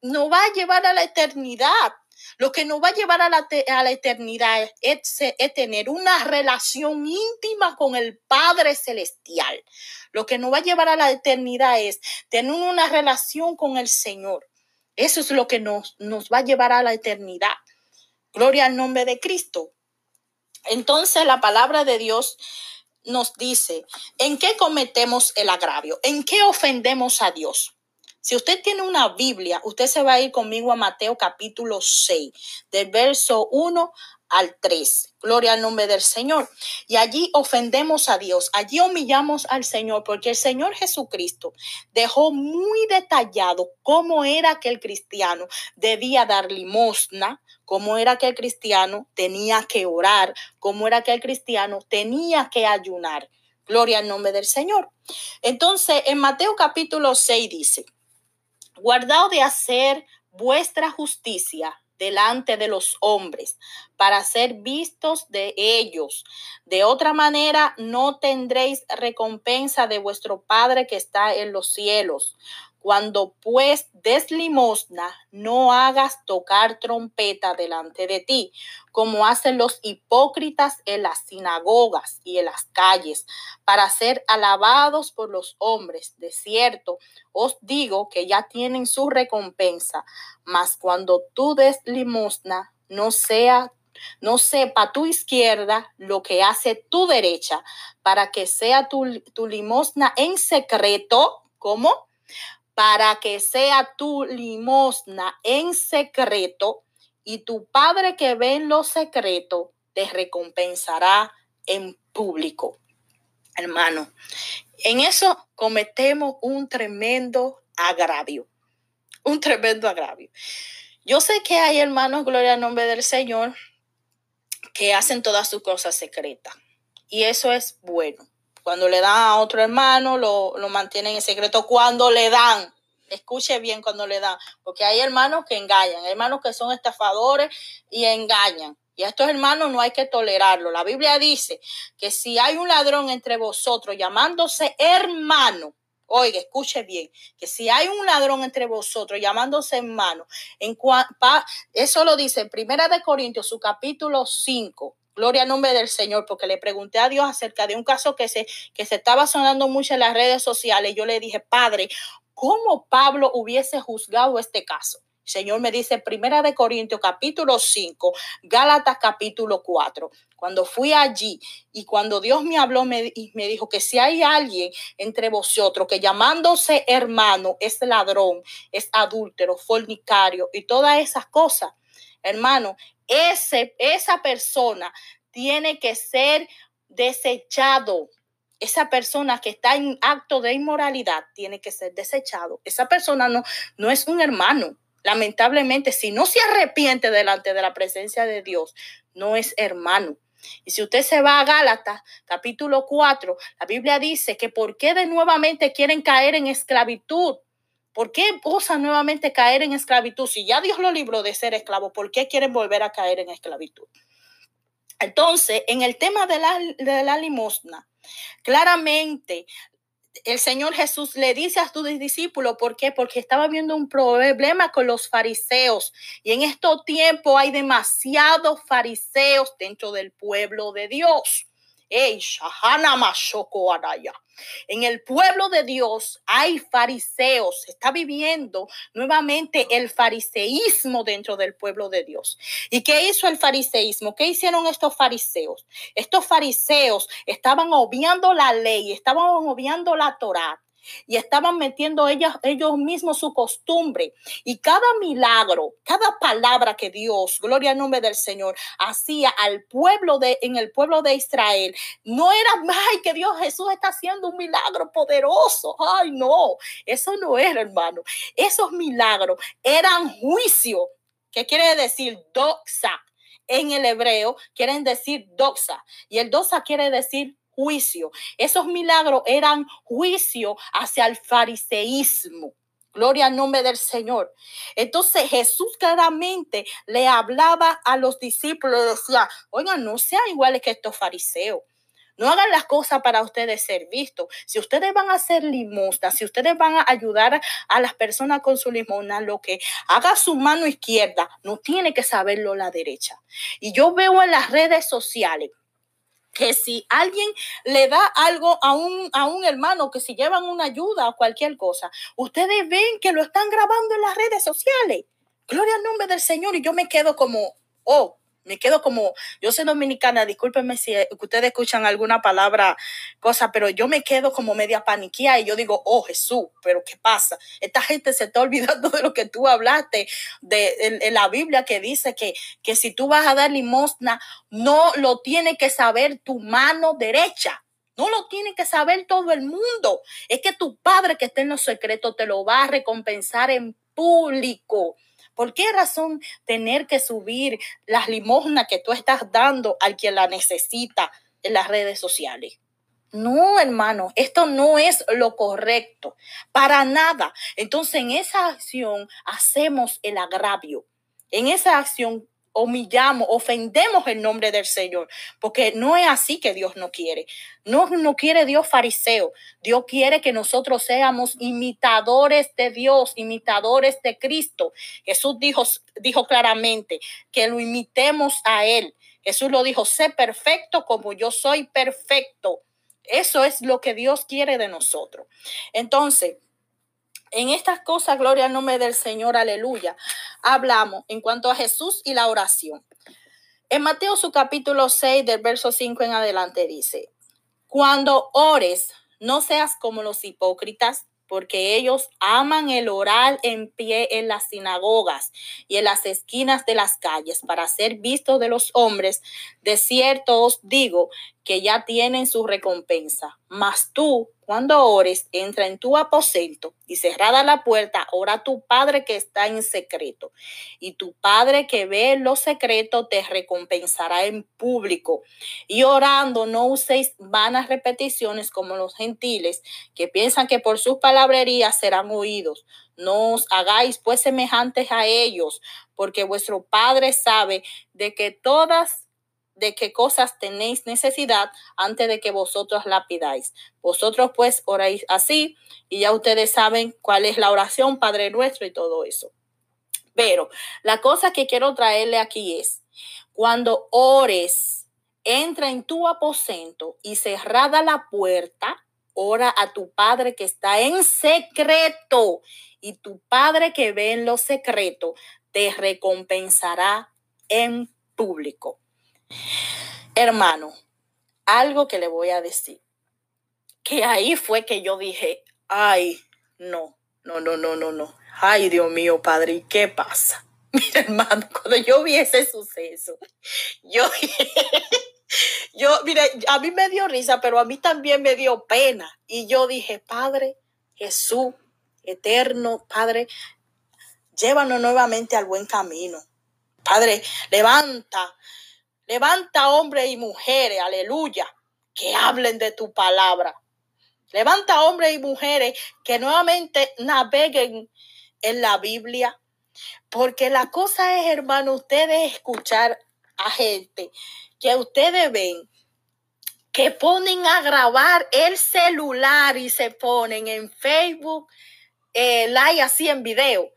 nos va a llevar a la eternidad. Lo que nos va a llevar a la, a la eternidad es, tener una relación íntima con el Padre Celestial. Lo que nos va a llevar a la eternidad es tener una relación con el Señor. Eso es lo que nos, nos va a llevar a la eternidad. Gloria al nombre de Cristo. Entonces la palabra de Dios nos dice, ¿en qué cometemos el agravio? ¿En qué ofendemos a Dios? Si usted tiene una Biblia, usted se va a ir conmigo a Mateo capítulo 6, del verso 1 al 3. Gloria al nombre del Señor. Y allí ofendemos a Dios, allí humillamos al Señor, porque el Señor Jesucristo dejó muy detallado cómo era que el cristiano debía dar limosna, cómo era que el cristiano tenía que orar, cómo era que el cristiano tenía que ayunar. Gloria al nombre del Señor. Entonces, en Mateo capítulo 6 dice, guardado de hacer vuestra justicia delante de los hombres, para ser vistos de ellos. De otra manera, no tendréis recompensa de vuestro Padre que está en los cielos. Cuando pues des limosna, no hagas tocar trompeta delante de ti, como hacen los hipócritas en las sinagogas y en las calles, para ser alabados por los hombres. De cierto, os digo que ya tienen su recompensa, mas cuando tú des limosna, no sea no sepa tu izquierda lo que hace tu derecha, para que sea tu, tu limosna en secreto, ¿cómo? Para que sea tu limosna en secreto, y tu Padre que ve en lo secreto te recompensará en público. Hermano, en eso cometemos un tremendo agravio, un tremendo agravio. Yo sé que hay hermanos, gloria al nombre del Señor, que hacen todas sus cosas secretas. Y eso es bueno. Cuando le dan a otro hermano, lo, lo mantienen en secreto. Cuando le dan, escuche bien cuando le dan, porque hay hermanos que engañan, hermanos que son estafadores y engañan. Y a estos hermanos no hay que tolerarlo. La Biblia dice que si hay un ladrón entre vosotros llamándose hermano, oiga, escuche bien, que si hay un ladrón entre vosotros llamándose hermano, eso lo dice en Primera de Corintios, su capítulo 5. Gloria al nombre del Señor, porque le pregunté a Dios acerca de un caso que se, que se estaba sonando mucho en las redes sociales. Yo le dije, Padre, ¿cómo Pablo hubiese juzgado este caso? Señor me dice, Primera de Corintios capítulo 5, Gálatas capítulo 4. Cuando fui allí y cuando Dios me habló me, y me dijo que si hay alguien entre vosotros que llamándose hermano es ladrón, es adúltero, fornicario y todas esas cosas, hermano, ese, esa persona tiene que ser desechado. Esa persona que está en acto de inmoralidad tiene que ser desechado. Esa persona no, no es un hermano lamentablemente, si no se arrepiente delante de la presencia de Dios, no es hermano. Y si usted se va a Gálatas, capítulo 4, la Biblia dice que por qué de nuevamente quieren caer en esclavitud. ¿Por qué osan nuevamente caer en esclavitud? Si ya Dios lo libró de ser esclavo, ¿por qué quieren volver a caer en esclavitud? Entonces, en el tema de la, limosna, claramente el Señor Jesús le dice a sus discípulos, ¿por qué? Porque estaba viendo un problema con los fariseos. Y en estos tiempos hay demasiados fariseos dentro del pueblo de Dios. En el pueblo de Dios hay fariseos. está viviendo nuevamente el fariseísmo dentro del pueblo de Dios. ¿Y qué hizo el fariseísmo? ¿Qué hicieron estos fariseos? Estos fariseos estaban obviando la ley, estaban obviando la Torá y estaban metiendo ellos, ellos mismos su costumbre. Y cada milagro, cada palabra que Dios, gloria al nombre del Señor, hacía al pueblo de, en el pueblo de Israel, no era, ay, que Dios Jesús está haciendo un milagro poderoso. Ay, no, eso no era, hermano. Esos milagros eran juicio. ¿Qué quiere decir doxa? En el hebreo quieren decir doxa. Y el doxa quiere decir juicio. Esos milagros eran juicio hacia el fariseísmo. Gloria al nombre del Señor. Entonces Jesús claramente le hablaba a los discípulos, decía, oigan, no sean iguales que estos fariseos. No hagan las cosas para ustedes ser vistos. Si ustedes van a hacer limosna, si ustedes van a ayudar a las personas con su limosna, lo que haga su mano izquierda, no tiene que saberlo la derecha. Y yo veo en las redes sociales que si alguien le da algo a un, a un hermano, que si llevan una ayuda o cualquier cosa, ustedes ven que lo están grabando en las redes sociales. Gloria al nombre del Señor. Y yo me quedo como, oh, me quedo como, yo soy dominicana, discúlpenme si ustedes escuchan alguna palabra, cosa, pero yo me quedo como media paniquía y yo digo, oh Jesús, pero ¿qué pasa? Esta gente se está olvidando de lo que tú hablaste de, la Biblia que dice que, que si tú vas a dar limosna, no lo tiene que saber tu mano derecha. No lo tiene que saber todo el mundo. Es que tu padre que está en los secretos te lo va a recompensar en público. ¿Por qué razón tener que subir las limosnas que tú estás dando al quien la necesita en las redes sociales? No, hermano, esto no es lo correcto, para nada. Entonces, en esa acción hacemos el agravio. En esa acción humillamos, ofendemos el nombre del Señor, porque no es así que Dios no quiere. No, no quiere Dios fariseo. Dios quiere que nosotros seamos imitadores de Dios, imitadores de Cristo. Jesús dijo, dijo claramente que lo imitemos a Él. Jesús lo dijo, sé perfecto como yo soy perfecto. Eso es lo que Dios quiere de nosotros. Entonces, en estas cosas, gloria al nombre del Señor, aleluya, hablamos en cuanto a Jesús y la oración. En Mateo su capítulo 6, del verso 5 en adelante dice, cuando ores, no seas como los hipócritas, porque ellos aman el orar en pie en las sinagogas y en las esquinas de las calles para ser vistos de los hombres. De cierto os digo que ya tienen su recompensa. Mas tú, cuando ores, entra en tu aposento y cerrada la puerta, ora a tu Padre que está en secreto. Y tu Padre que ve lo secreto te recompensará en público. Y orando, no uséis vanas repeticiones como los gentiles que piensan que por sus palabrerías serán oídos. No os hagáis pues semejantes a ellos, porque vuestro Padre sabe de que todas de qué cosas tenéis necesidad antes de que vosotros la pidáis. Vosotros pues oráis así y ya ustedes saben cuál es la oración, Padre nuestro y todo eso. Pero la cosa que quiero traerle aquí es, cuando ores, entra en tu aposento y cerrada la puerta, ora a tu Padre que está en secreto y tu Padre que ve en lo secreto te recompensará en público. Hermano, algo que le voy a decir, que ahí fue que yo dije, ay, no, no, no, no, no, no. Ay, Dios mío, Padre, ¿y qué pasa? Mira, hermano, cuando yo vi ese suceso, yo, yo, mire, a mí me dio risa, pero a mí también me dio pena. Y yo dije, Padre, Jesús, eterno, Padre, llévanos nuevamente al buen camino. Padre, levanta Levanta hombres y mujeres, aleluya, que hablen de tu palabra. Levanta hombres y mujeres que nuevamente naveguen en la Biblia. Porque la cosa es, hermano, ustedes escuchar a gente que ustedes ven que ponen a grabar el celular y se ponen en Facebook, eh, live así en video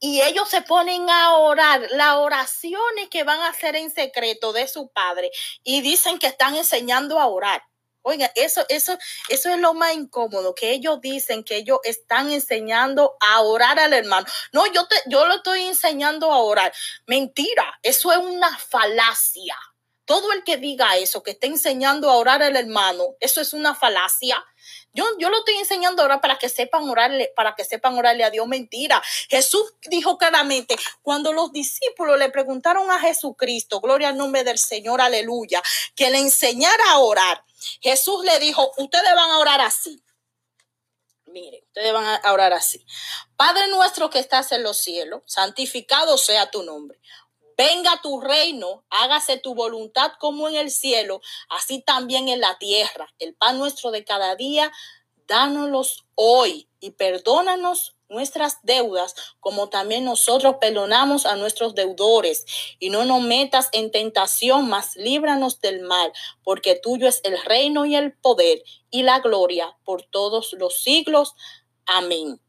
y ellos se ponen a orar las oraciones que van a hacer en secreto de su padre y dicen que están enseñando a orar. Oiga, eso, eso, eso es lo más incómodo, que ellos dicen que ellos están enseñando a orar al hermano. No, yo, te, yo lo estoy enseñando a orar. Mentira, eso es una falacia. Todo el que diga eso, que esté enseñando a orar al hermano, eso es una falacia. Yo, yo lo estoy enseñando ahora para que sepan orarle, para que sepan orarle a Dios. Mentira. Jesús dijo claramente, cuando los discípulos le preguntaron a Jesucristo, gloria al nombre del Señor, aleluya, que le enseñara a orar, Jesús le dijo, ustedes van a orar así. Miren, ustedes van a orar así. Padre nuestro que estás en los cielos, santificado sea tu nombre. Venga tu reino, hágase tu voluntad como en el cielo, así también en la tierra. El pan nuestro de cada día, dánoslos hoy y perdónanos nuestras deudas, como también nosotros perdonamos a nuestros deudores. Y no nos metas en tentación, mas líbranos del mal, porque tuyo es el reino y el poder y la gloria por todos los siglos. Amén.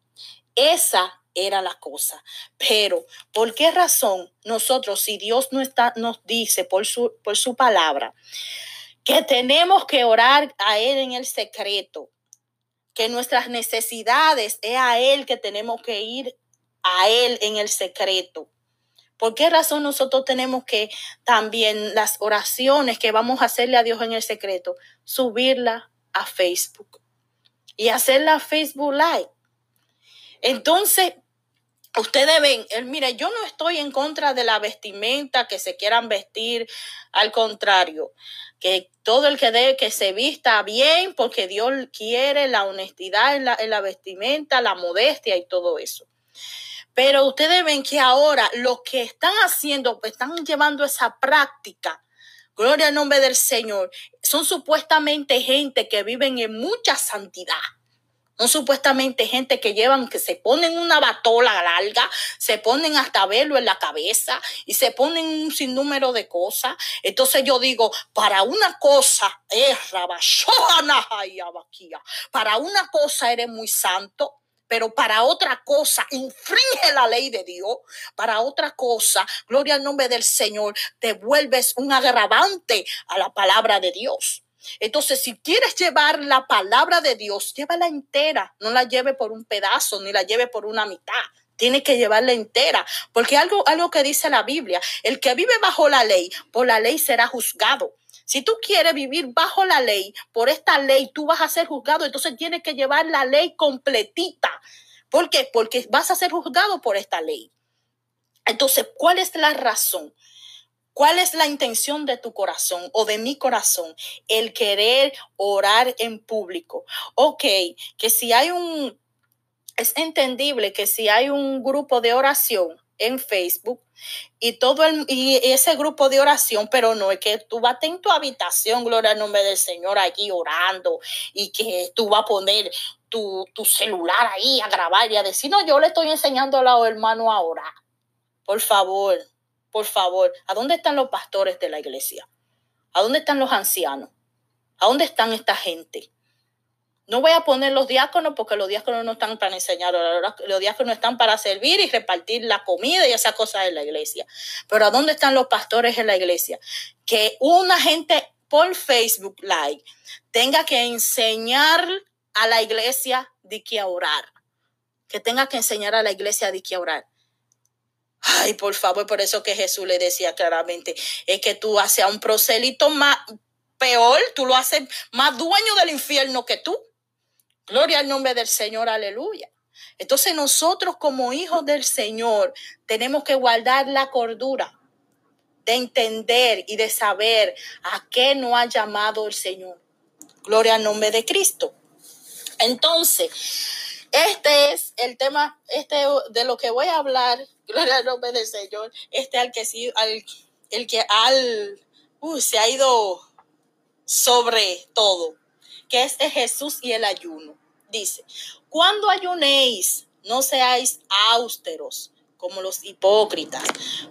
Esa era la cosa. Pero, ¿por qué razón nosotros, si Dios no está, nos dice por su, por su palabra, que tenemos que orar a Él en el secreto, que nuestras necesidades es a Él que tenemos que ir a Él en el secreto? ¿Por qué razón nosotros tenemos que también las oraciones que vamos a hacerle a Dios en el secreto, subirla a Facebook y hacerla Facebook Live? Entonces, Ustedes ven, él, mire, yo no estoy en contra de la vestimenta que se quieran vestir, al contrario, que todo el que debe que se vista bien, porque Dios quiere la honestidad en la, en la vestimenta, la modestia y todo eso. Pero ustedes ven que ahora lo que están haciendo, pues, están llevando esa práctica, gloria al nombre del Señor, son supuestamente gente que viven en mucha santidad son supuestamente gente que llevan, que se ponen una batola larga, se ponen hasta velo en la cabeza y se ponen un sinnúmero de cosas. Entonces yo digo, para una cosa, para una cosa eres muy santo, pero para otra cosa infringe la ley de Dios, para otra cosa, gloria al nombre del Señor, te vuelves un agravante a la palabra de Dios. Entonces, si quieres llevar la palabra de Dios, llévala entera. No la lleve por un pedazo, ni la lleve por una mitad. Tiene que llevarla entera, porque algo, algo que dice la Biblia, el que vive bajo la ley, por la ley será juzgado. Si tú quieres vivir bajo la ley, por esta ley, tú vas a ser juzgado, entonces tienes que llevar la ley completita. ¿Por qué? Porque vas a ser juzgado por esta ley. Entonces, ¿cuál es la razón? ¿Cuál es la intención de tu corazón o de mi corazón? El querer orar en público. Ok, que si hay un, es entendible que si hay un grupo de oración en Facebook y todo el, y ese grupo de oración, pero no es que tú vas en tu habitación, gloria al nombre del Señor, allí orando y que tú vas a poner tu, tu celular ahí a grabar y a decir, no, yo le estoy enseñando a los hermanos a orar. Por favor, por favor, ¿a dónde están los pastores de la iglesia? ¿A dónde están los ancianos? ¿A dónde están esta gente? No voy a poner los diáconos porque los diáconos no están para enseñar, los diáconos están para servir y repartir la comida y esas cosas en la iglesia. Pero ¿a dónde están los pastores en la iglesia? Que una gente por Facebook Live tenga que enseñar a la iglesia de qué orar. Que tenga que enseñar a la iglesia de qué orar. Ay, por favor, por eso que Jesús le decía claramente, es que tú haces a un prosélito más peor, tú lo haces más dueño del infierno que tú. Gloria al nombre del Señor, aleluya. Entonces nosotros como hijos del Señor tenemos que guardar la cordura de entender y de saber a qué nos ha llamado el Señor. Gloria al nombre de Cristo. Entonces, este es el tema, este de lo que voy a hablar, gloria al nombre del Señor, este al que sí, al, el que al, se ha ido sobre todo, que es de Jesús y el ayuno. Dice, cuando ayunéis, no seáis austeros como los hipócritas,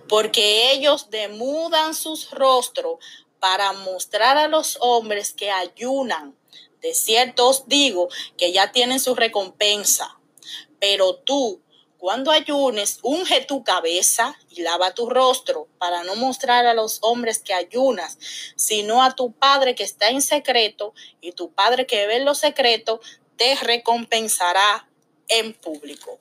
porque ellos demudan sus rostros para mostrar a los hombres que ayunan de cierto os digo que ya tienen su recompensa. Pero tú, cuando ayunes, unge tu cabeza y lava tu rostro para no mostrar a los hombres que ayunas, sino a tu Padre que está en secreto, y tu Padre que ve lo secreto te recompensará en público.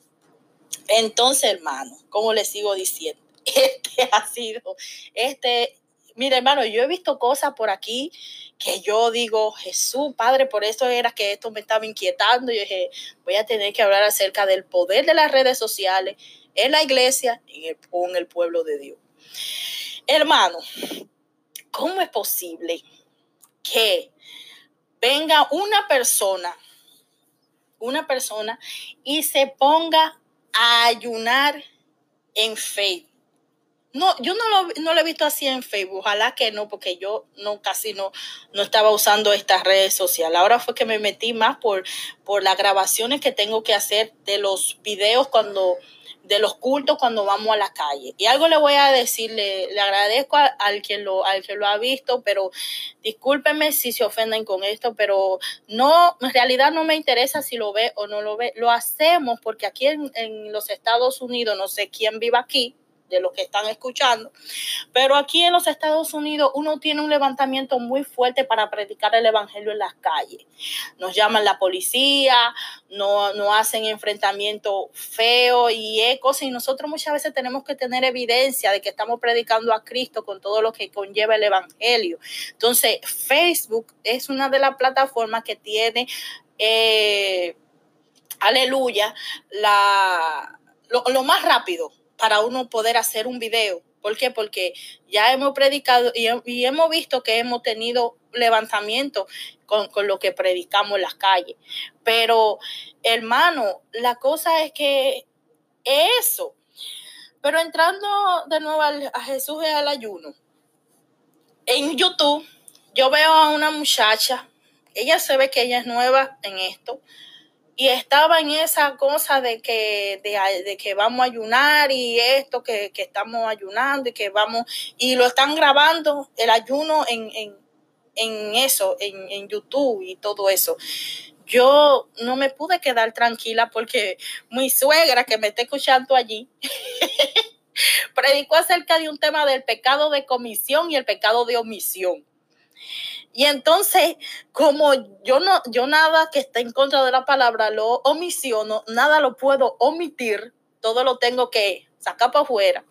Entonces, hermano, como les sigo diciendo, este ha sido, este Mira, hermano, yo he visto cosas por aquí que yo digo, Jesús, Padre, por eso era que esto me estaba inquietando. Yo dije, voy a tener que hablar acerca del poder de las redes sociales en la iglesia y en el pueblo de Dios. Hermano, ¿cómo es posible que venga una persona, una persona y se ponga a ayunar en Facebook? No, yo no lo, no lo he visto así en Facebook, ojalá que no, porque yo no casi no, no estaba usando estas redes sociales. Ahora fue que me metí más por, por las grabaciones que tengo que hacer de los videos cuando, de los cultos cuando vamos a la calle. Y algo le voy a decir, le, agradezco al, que lo, al que lo ha visto, pero discúlpenme si se ofenden con esto, pero no, en realidad no me interesa si lo ve o no lo ve. Lo hacemos porque aquí en, en los Estados Unidos, no sé quién vive aquí, de los que están escuchando. Pero aquí en los Estados Unidos uno tiene un levantamiento muy fuerte para predicar el Evangelio en las calles. Nos llaman la policía, no, no hacen enfrentamiento feo y ecos y nosotros muchas veces tenemos que tener evidencia de que estamos predicando a Cristo con todo lo que conlleva el Evangelio. Entonces, Facebook es una de las plataformas que tiene... Eh, aleluya, la, lo más rápido, para uno poder hacer un video. ¿Por qué? Porque ya hemos predicado y, hemos visto que hemos tenido levantamiento con, con, lo que predicamos en las calles. Pero, hermano, la cosa es que eso. Pero entrando de nuevo a Jesús y al ayuno, en YouTube yo veo a una muchacha, ella se ve que ella es nueva en esto, y estaba en esa cosa de que, de, que vamos a ayunar y esto, que, estamos ayunando y que vamos, y lo están grabando el ayuno en, en, eso, en, en YouTube y todo eso. Yo no me pude quedar tranquila porque mi suegra que me está escuchando allí predicó acerca de un tema del pecado de comisión y el pecado de omisión. Y entonces, como yo no, yo nada que esté en contra de la palabra lo omisiono, nada lo puedo omitir, todo lo tengo que sacar para afuera.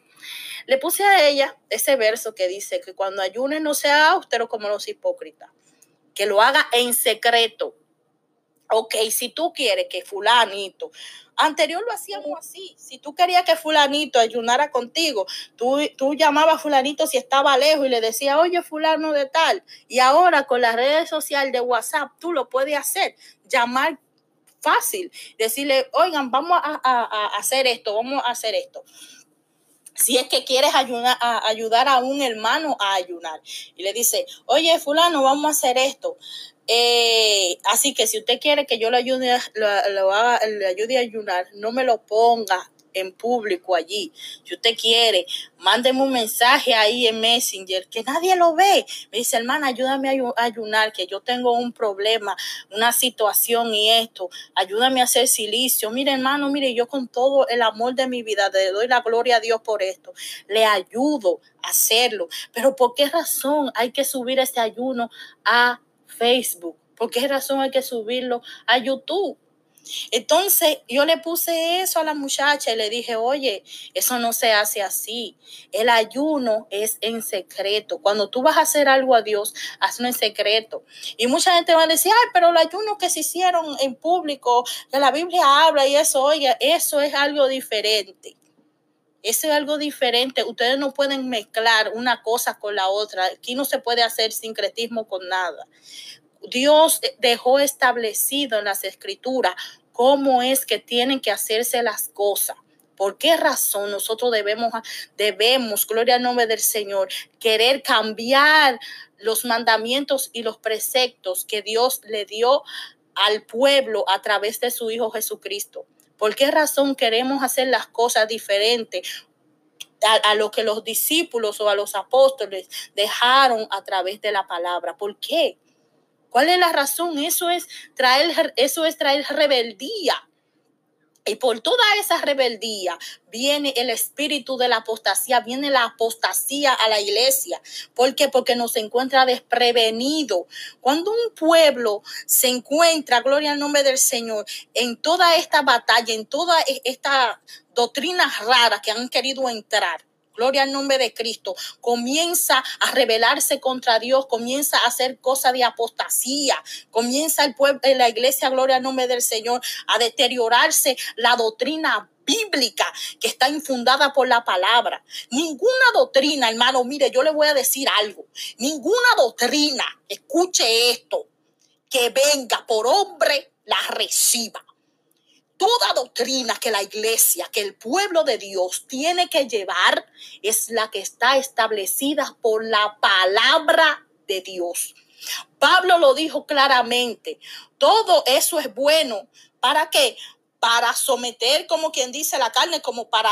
Le puse a ella ese verso que dice que cuando ayune no sea austero como los hipócritas, que lo haga en secreto. Ok, si tú quieres que fulanito, anterior lo hacíamos así, si tú querías que fulanito ayunara contigo, tú, tú llamabas a fulanito si estaba lejos y le decías, oye, fulano de tal, y ahora con las redes sociales de WhatsApp tú lo puedes hacer, llamar fácil, decirle, oigan, vamos a hacer esto, vamos a hacer esto si es que quieres ayudar a, ayudar a un hermano a ayunar. Y le dice, oye, fulano, vamos a hacer esto. Eh, así que si usted quiere que yo le ayude, le ayude a ayunar, no me lo ponga en público allí. Si usted quiere, mándeme un mensaje ahí en Messenger que nadie lo ve. Me dice, hermana, ayúdame a ayunar, que yo tengo un problema, una situación y esto. Ayúdame a hacer silicio. Mire, hermano, mire, yo con todo el amor de mi vida le doy la gloria a Dios por esto. Le ayudo a hacerlo. Pero ¿por qué razón hay que subir ese ayuno a Facebook? ¿Por qué razón hay que subirlo a YouTube? Entonces yo le puse eso a la muchacha y le dije, oye, eso no se hace así. El ayuno es en secreto. Cuando tú vas a hacer algo a Dios, hazlo en secreto. Y mucha gente va a decir, ay, pero el ayuno que se hicieron en público, que la Biblia habla y eso, oye, eso es algo diferente. Eso es algo diferente. Ustedes no pueden mezclar una cosa con la otra. Aquí no se puede hacer sincretismo con nada. Dios dejó establecido en las escrituras cómo es que tienen que hacerse las cosas. ¿Por qué razón nosotros debemos, debemos, gloria al nombre del Señor, querer cambiar los mandamientos y los preceptos que Dios le dio al pueblo a través de su Hijo Jesucristo? ¿Por qué razón queremos hacer las cosas diferentes a, a, lo que los discípulos o a los apóstoles dejaron a través de la palabra? ¿Por qué? ¿Cuál es la razón? Eso es traer, eso es traer rebeldía. Y por toda esa rebeldía viene el espíritu de la apostasía, viene la apostasía a la iglesia. ¿Por qué? Porque nos encuentra desprevenido. Cuando un pueblo se encuentra, gloria al nombre del Señor, en toda esta batalla, en toda e-, esta doctrina rara que han querido entrar, gloria al nombre de Cristo, comienza a rebelarse contra Dios, comienza a hacer cosas de apostasía, comienza el pueblo, la iglesia, gloria al nombre del Señor, a deteriorarse la doctrina bíblica que está infundada por la palabra. Ninguna doctrina, hermano, mire, yo le voy a decir algo, ninguna doctrina, escuche esto, que venga por hombre, la reciba toda doctrina que la iglesia, que el pueblo de Dios tiene que llevar es la que está establecida por la palabra de Dios. Pablo lo dijo claramente, todo eso es bueno. ¿Para qué? Para someter, como quien dice, la carne, como para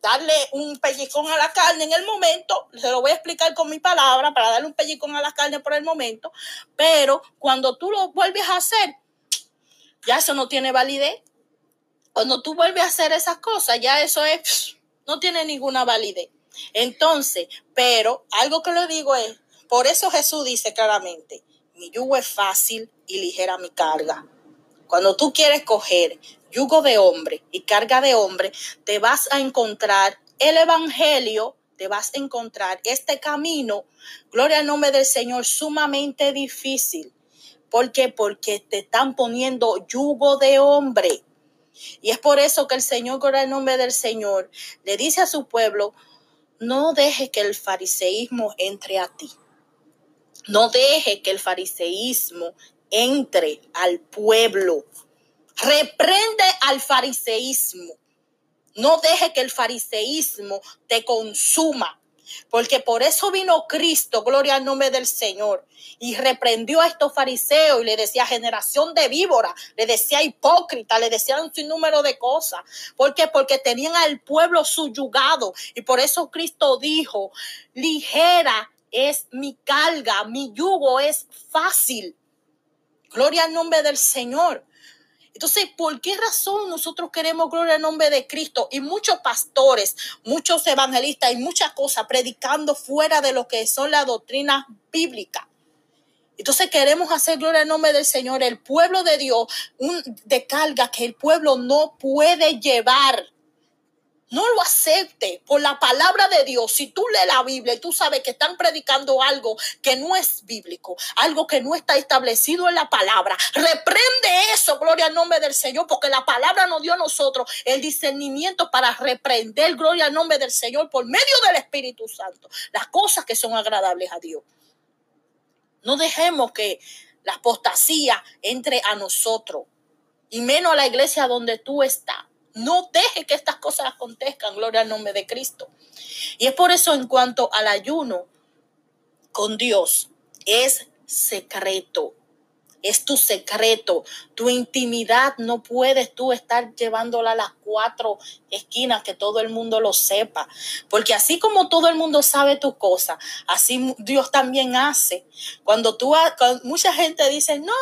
darle un pellizcón a la carne en el momento, se lo voy a explicar con mi palabra, para darle un pellizcón a la carne por el momento, pero cuando tú lo vuelves a hacer, ya eso no tiene validez. Cuando tú vuelves a hacer esas cosas, ya eso es, no tiene ninguna validez. Entonces, pero algo que le digo es, por eso Jesús dice claramente, mi yugo es fácil y ligera mi carga. Cuando tú quieres coger yugo de hombre y carga de hombre, te vas a encontrar el Evangelio, te vas a encontrar este camino, gloria al nombre del Señor, sumamente difícil. ¿Por qué? Porque te están poniendo yugo de hombre. Y es por eso que el Señor, con el nombre del Señor, le dice a su pueblo, no deje que el fariseísmo entre a ti. No deje que el fariseísmo entre al pueblo. Reprende al fariseísmo. No deje que el fariseísmo te consuma. Porque por eso vino Cristo, gloria al nombre del Señor, y reprendió a estos fariseos y le decía generación de víbora, le decía hipócrita, le decía un sinnúmero de cosas. ¿Por qué? Porque tenían al pueblo subyugado y por eso Cristo dijo, ligera es mi carga, mi yugo es fácil. Gloria al nombre del Señor. Entonces, ¿por qué razón nosotros queremos gloria al nombre de Cristo? Y muchos pastores, muchos evangelistas y muchas cosas predicando fuera de lo que son las doctrinas bíblicas. Entonces queremos hacer gloria al nombre del Señor, el pueblo de Dios, un, de carga que el pueblo no puede llevar. No lo acepte por la palabra de Dios. Si tú lees la Biblia y tú sabes que están predicando algo que no es bíblico, algo que no está establecido en la palabra, reprende eso, gloria al nombre del Señor, porque la palabra nos dio a nosotros el discernimiento para reprender, gloria al nombre del Señor, por medio del Espíritu Santo, las cosas que son agradables a Dios. No dejemos que la apostasía entre a nosotros y menos a la iglesia donde tú estás. No deje que estas cosas acontezcan, gloria al nombre de Cristo. Y es por eso en cuanto al ayuno con Dios, es secreto. Es tu secreto, tu intimidad. No puedes tú estar llevándola a las cuatro esquinas, que todo el mundo lo sepa. Porque así como todo el mundo sabe tu cosa, así Dios también hace. Cuando tú, mucha gente dice, no,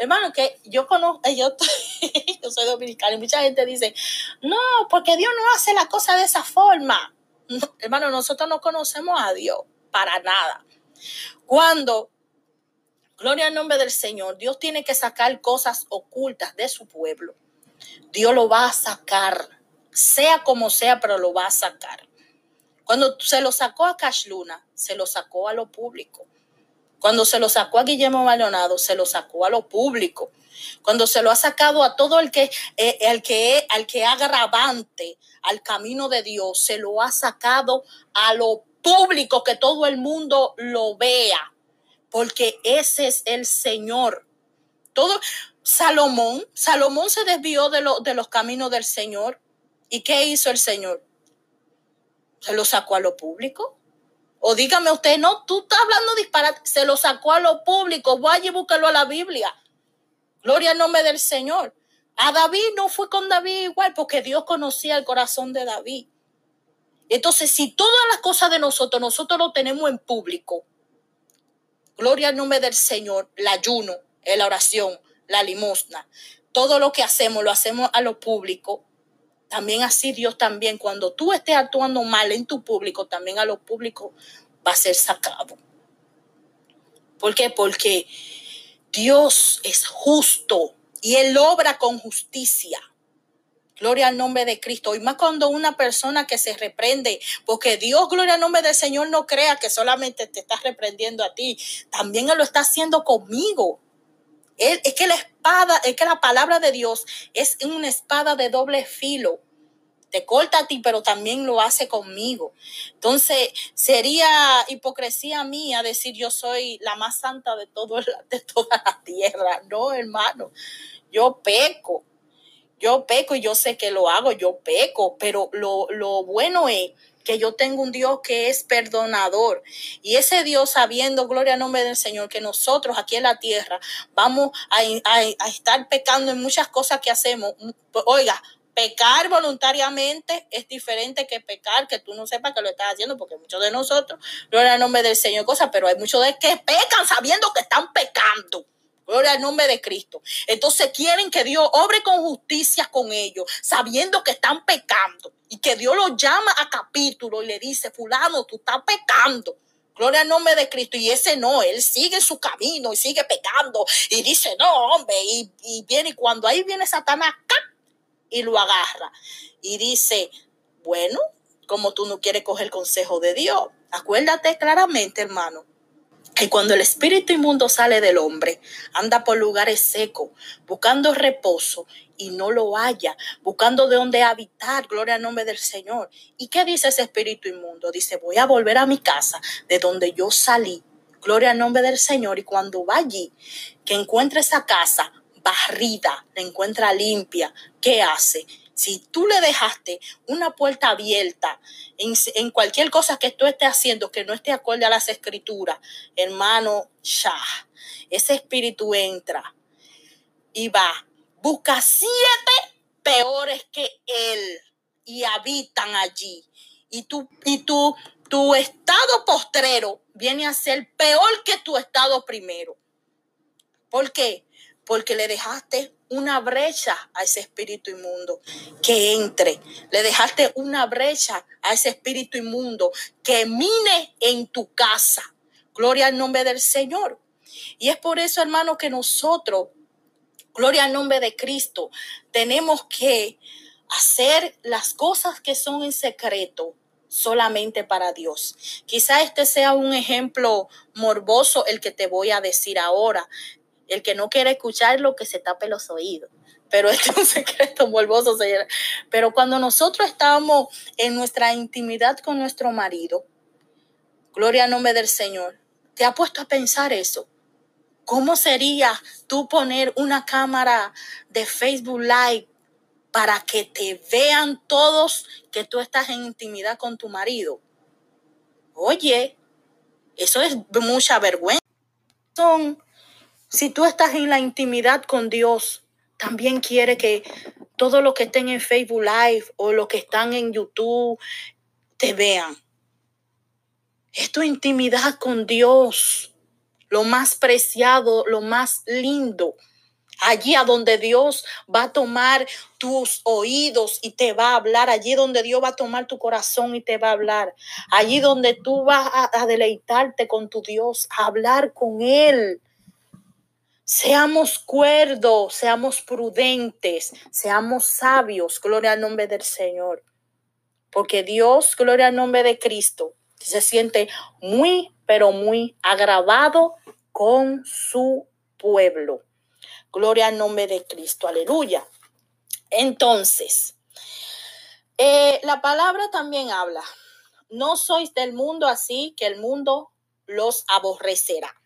hermano, que yo conozco, yo, yo soy dominicana y mucha gente dice, no, porque Dios no hace la cosa de esa forma. hermano, nosotros no conocemos a Dios para nada. Cuando, gloria al nombre del Señor, Dios tiene que sacar cosas ocultas de su pueblo. Dios lo va a sacar, sea como sea, pero lo va a sacar. Cuando se lo sacó a Cash Luna, se lo sacó a lo público. Cuando se lo sacó a Guillermo Maldonado, se lo sacó a lo público. Cuando se lo ha sacado a todo el que, eh, el que, al que agravante al camino de Dios, se lo ha sacado a lo público, que todo el mundo lo vea, porque ese es el Señor. Todo, Salomón, Salomón se desvió de, de los caminos del Señor. ¿Y qué hizo el Señor? Se lo sacó a lo público. O dígame usted, no, tú estás hablando disparate. Se lo sacó a lo público. Vaya y búscalo a la Biblia. Gloria al nombre del Señor. A David no fue con David igual porque Dios conocía el corazón de David. Entonces, si todas las cosas de nosotros, nosotros lo tenemos en público, gloria al nombre del Señor, el ayuno, la oración, la limosna, todo lo que hacemos lo hacemos a lo público, también así Dios también, cuando tú estés actuando mal en tu público, también a lo público va a ser sacado. ¿Por qué? Porque Dios es justo y Él obra con justicia. Gloria al nombre de Cristo. Y más cuando una persona que se reprende, porque Dios, gloria al nombre del Señor, no crea que solamente te está reprendiendo a ti, también Él lo está haciendo conmigo es que la espada, es que la palabra de Dios es una espada de doble filo. Te corta a ti, pero también lo hace conmigo. Entonces, sería hipocresía mía decir yo soy la más santa de, todo, de toda la tierra. No, hermano, yo peco. Yo peco y yo sé que lo hago, yo peco, pero lo, lo bueno es que yo tengo un Dios que es perdonador. Y ese Dios, sabiendo, gloria al nombre del Señor, que nosotros aquí en la tierra vamos a, estar pecando en muchas cosas que hacemos. Oiga, pecar voluntariamente es diferente que pecar que tú no sepas que lo estás haciendo, porque muchos de nosotros, gloria al nombre del Señor, cosas, pero hay muchos de que pecan sabiendo que están pecando. Gloria al nombre de Cristo. Entonces quieren que Dios obre con justicia con ellos, sabiendo que están pecando y que Dios los llama a capítulo y le dice, fulano, tú estás pecando. Gloria al nombre de Cristo. Y ese no, él sigue su camino y sigue pecando. Y dice, no, hombre. Y, viene, cuando ahí viene Satanás, y lo agarra. Y dice, bueno, como tú no quieres coger consejo de Dios. Acuérdate claramente, hermano, y cuando el espíritu inmundo sale del hombre, anda por lugares secos, buscando reposo y no lo haya, buscando de dónde habitar, gloria al nombre del Señor. ¿Y qué dice ese espíritu inmundo? Dice, voy a volver a mi casa de donde yo salí, gloria al nombre del Señor. Y cuando va allí, que encuentre esa casa barrida, la encuentra limpia, ¿qué hace? Si tú le dejaste una puerta abierta en, cualquier cosa que tú estés haciendo que no esté acorde a las escrituras, hermano, ya, ese espíritu entra y va, busca siete peores que él y habitan allí. Y tú, y tú, tu estado postrero viene a ser peor que tu estado primero. ¿Por qué? Porque le dejaste una brecha a ese espíritu inmundo que entre. Le dejaste una brecha a ese espíritu inmundo que mine en tu casa. Gloria al nombre del Señor. Y es por eso, hermano, que nosotros, gloria al nombre de Cristo, tenemos que hacer las cosas que son en secreto solamente para Dios. Quizá este sea un ejemplo morboso el que te voy a decir ahora. El que no quiere escuchar lo que se tape los oídos. Pero este es un secreto morboso, señora. Pero cuando nosotros estamos en nuestra intimidad con nuestro marido, gloria al nombre del Señor, ¿te ha puesto a pensar eso? ¿Cómo sería tú poner una cámara de Facebook Live para que te vean todos que tú estás en intimidad con tu marido. Oye, eso es mucha vergüenza. Si tú estás en la intimidad con Dios, también quiere que todo lo que estén en Facebook Live o lo que están en YouTube te vean. Es tu intimidad con Dios, lo más preciado, lo más lindo allí a donde Dios va a tomar tus oídos y te va a hablar, allí donde Dios va a tomar tu corazón y te va a hablar, allí donde tú vas a, deleitarte con tu Dios, a hablar con Él. Seamos cuerdos, seamos prudentes, seamos sabios, gloria al nombre del Señor. Porque Dios, gloria al nombre de Cristo, se siente muy, pero muy agravado con su pueblo. Gloria al nombre de Cristo, aleluya. Entonces, eh, la palabra también habla, no sois del mundo así que el mundo los aborrecerá.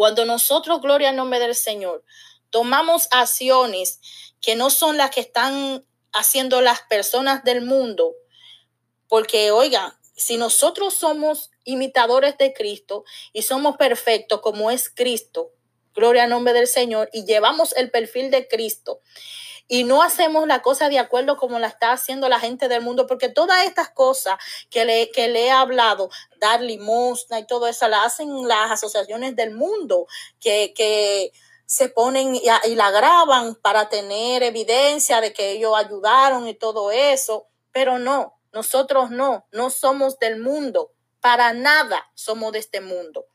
Cuando nosotros, gloria al nombre del Señor, tomamos acciones que no son las que están haciendo las personas del mundo, porque oiga, si nosotros somos imitadores de Cristo y somos perfectos como es Cristo, Gloria al nombre del Señor. Y llevamos el perfil de Cristo. Y no hacemos la cosa de acuerdo como la está haciendo la gente del mundo, porque todas estas cosas que le, que le he hablado, dar limosna y todo eso, la hacen las asociaciones del mundo, que, que se ponen y, y la graban para tener evidencia de que ellos ayudaron y todo eso. Pero no, nosotros no, no somos del mundo, para nada somos de este mundo.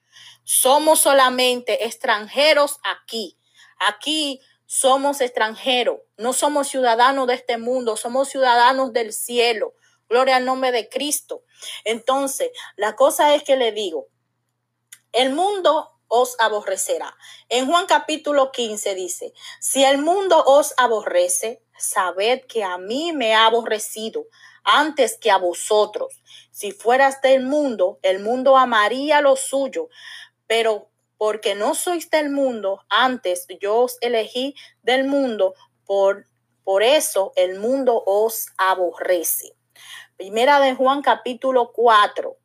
Somos solamente extranjeros aquí. Aquí somos extranjeros, no somos ciudadanos de este mundo, somos ciudadanos del cielo. Gloria al nombre de Cristo. Entonces, la cosa es que le digo, el mundo os aborrecerá. En Juan capítulo 15 dice, si el mundo os aborrece, sabed que a mí me ha aborrecido antes que a vosotros. Si fueras del mundo, el mundo amaría lo suyo, pero porque no sois del mundo, antes yo os elegí del mundo, por, por eso el mundo os aborrece. Primera de Juan capítulo 4.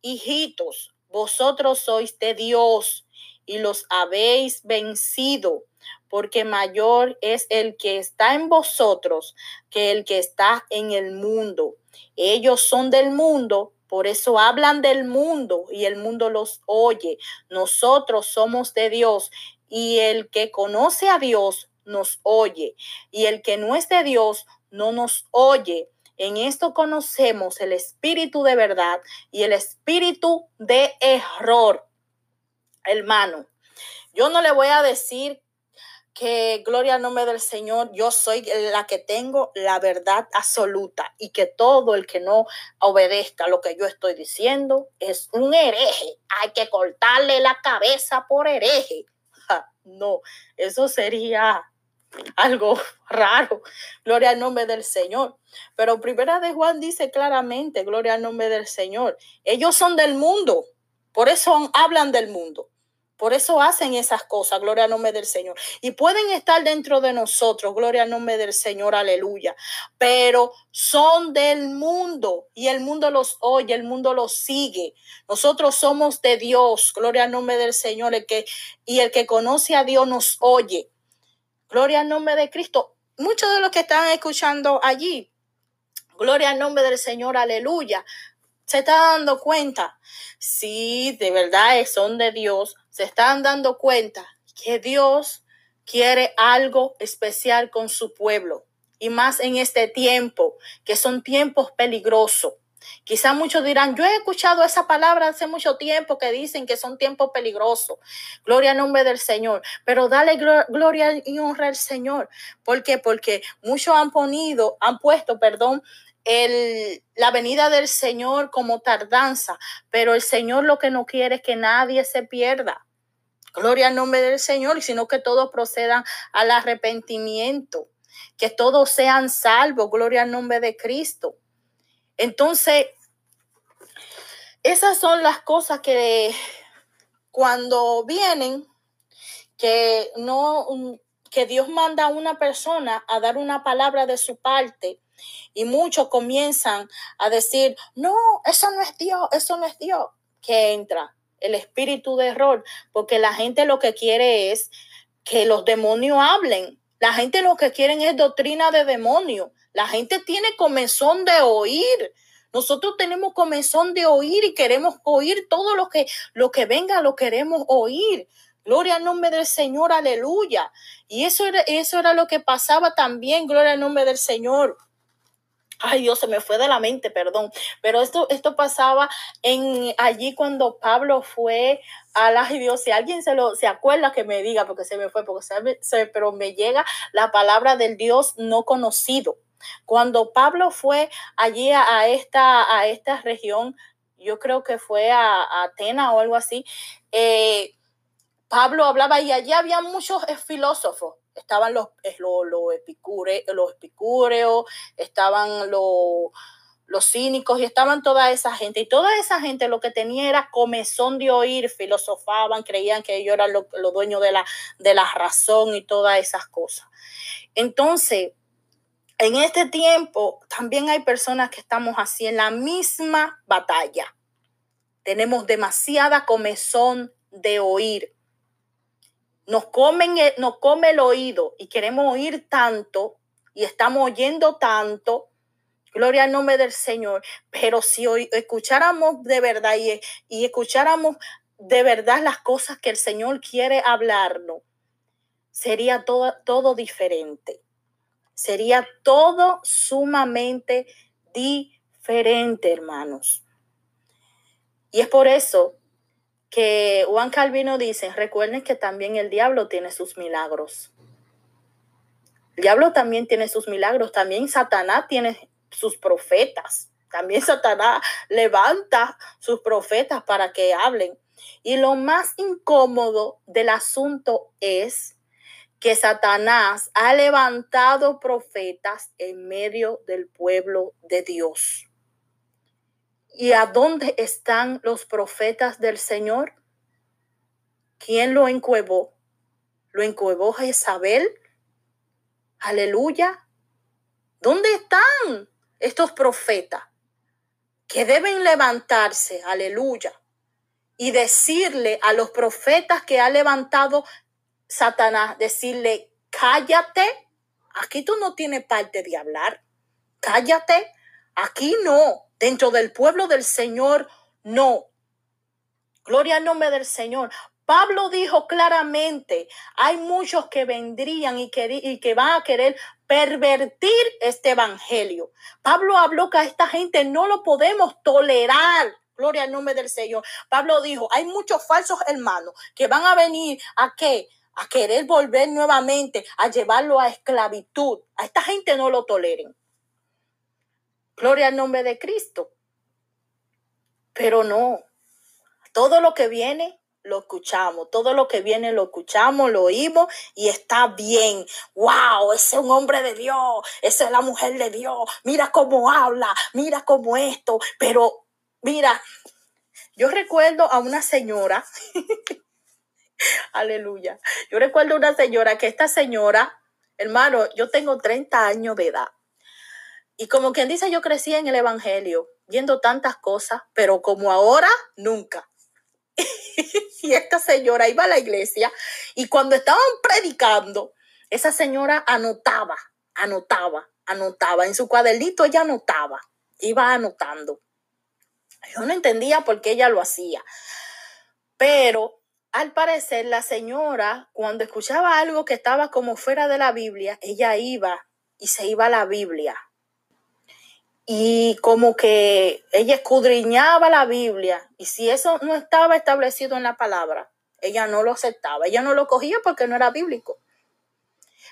Hijitos, vosotros sois de Dios y los habéis vencido, porque mayor es el que está en vosotros que el que está en el mundo. Ellos son del mundo, por eso hablan del mundo y el mundo los oye. Nosotros somos de Dios y el que conoce a Dios nos oye y el que no es de Dios no nos oye. En esto conocemos el espíritu de verdad y el espíritu de error. Hermano, yo no le voy a decir que gloria al nombre del Señor, yo soy la que tengo la verdad absoluta y que todo el que no obedezca lo que yo estoy diciendo es un hereje. Hay que cortarle la cabeza por hereje. no, eso sería algo raro. Gloria al nombre del Señor. Pero primera de Juan dice claramente, gloria al nombre del Señor. Ellos son del mundo, por eso hablan del mundo. Por eso hacen esas cosas, gloria al nombre del Señor. Y pueden estar dentro de nosotros, gloria al nombre del Señor, aleluya. Pero son del mundo y el mundo los oye, el mundo los sigue. Nosotros somos de Dios, gloria al nombre del Señor. El que, y el que conoce a Dios nos oye. Gloria al nombre de Cristo. Muchos de los que están escuchando allí, gloria al nombre del Señor, aleluya se está dando cuenta. Si de verdad son de Dios, se están dando cuenta que Dios quiere algo especial con su pueblo. Y más en este tiempo, que son tiempos peligrosos. Quizá muchos dirán, yo he escuchado esa palabra hace mucho tiempo que dicen que son tiempos peligrosos. Gloria al nombre del Señor. Pero dale gloria y honra al Señor. ¿Por qué? Porque muchos han ponido, han puesto, perdón, el, la venida del Señor como tardanza. Pero el Señor lo que no quiere es que nadie se pierda. Gloria al nombre del Señor, sino que todos procedan al arrepentimiento. Que todos sean salvos. Gloria al nombre de Cristo. Entonces, esas son las cosas que cuando vienen, que no, que Dios manda a una persona a dar una palabra de su parte y muchos comienzan a decir, no, eso no es Dios, eso no es Dios, que entra el espíritu de error, porque la gente lo que quiere es que los demonios hablen. La gente lo que quieren es doctrina de demonio. La gente tiene comezón de oír. Nosotros tenemos comezón de oír y queremos oír todo lo que, lo que venga, lo queremos oír. Gloria al nombre del Señor, aleluya. Y eso era, eso era lo que pasaba también, gloria al nombre del Señor. Ay, Dios, se me fue de la mente, perdón. Pero esto, esto pasaba en allí cuando Pablo fue a la Dios. Si alguien se lo se acuerda que me diga, porque se me fue, porque se, pero me llega la palabra del Dios no conocido. Cuando Pablo fue allí a, esta, a esta región, yo creo que fue a, a Atenas o algo así, eh, Pablo hablaba y allí había muchos filósofos. Estaban los, los, los, los epicúreos, estaban los, los cínicos y estaban toda esa gente. Y toda esa gente lo que tenía era comezón de oír, filosofaban, creían que ellos eran los lo dueños de la, de la razón y todas esas cosas. Entonces, en este tiempo también hay personas que estamos así en la misma batalla. Tenemos demasiada comezón de oír. Nos, comen, nos come el oído y queremos oír tanto y estamos oyendo tanto. Gloria al nombre del Señor. Pero si hoy escucháramos de verdad y, y escucháramos de verdad las cosas que el Señor quiere hablarnos, sería todo, todo diferente. Sería todo sumamente diferente, hermanos. Y es por eso que Juan Calvino dice, recuerden que también el diablo tiene sus milagros. El diablo también tiene sus milagros, también Satanás tiene sus profetas. También Satanás levanta sus profetas para que hablen. Y lo más incómodo del asunto es que Satanás ha levantado profetas en medio del pueblo de Dios. ¿Y a dónde están los profetas del Señor? ¿Quién lo encuevó? ¿Lo encuevó Jezabel? Aleluya. ¿Dónde están estos profetas que deben levantarse? Aleluya. Y decirle a los profetas que ha levantado Satanás decirle, cállate, aquí tú no tienes parte de hablar, cállate, aquí no, dentro del pueblo del Señor no. Gloria al nombre del Señor. Pablo dijo claramente, hay muchos que vendrían y que, y que van a querer pervertir este evangelio. Pablo habló que a esta gente no lo podemos tolerar. Gloria al nombre del Señor. Pablo dijo, hay muchos falsos hermanos que van a venir a a querer volver nuevamente, a llevarlo a esclavitud. A esta gente no lo toleren. Gloria al nombre de Cristo. Pero no, todo lo que viene lo escuchamos, todo lo que viene lo escuchamos, lo oímos y está bien. ¡Wow! Ese es un hombre de Dios, esa es la mujer de Dios. Mira cómo habla, mira cómo esto. Pero mira, yo recuerdo a una señora Aleluya. Yo recuerdo una señora que esta señora, hermano, yo tengo 30 años de edad. Y como quien dice, yo crecí en el Evangelio, viendo tantas cosas, pero como ahora, nunca. y esta señora iba a la iglesia y cuando estaban predicando, esa señora anotaba, anotaba, anotaba. En su cuadernito ella anotaba, iba anotando. Yo no entendía por qué ella lo hacía. Pero al parecer, la señora, cuando escuchaba algo que estaba como fuera de la Biblia, ella iba y se iba a la Biblia. Y como que ella escudriñaba la Biblia y si eso no estaba establecido en la palabra, ella no lo aceptaba, ella no lo cogía porque no era bíblico.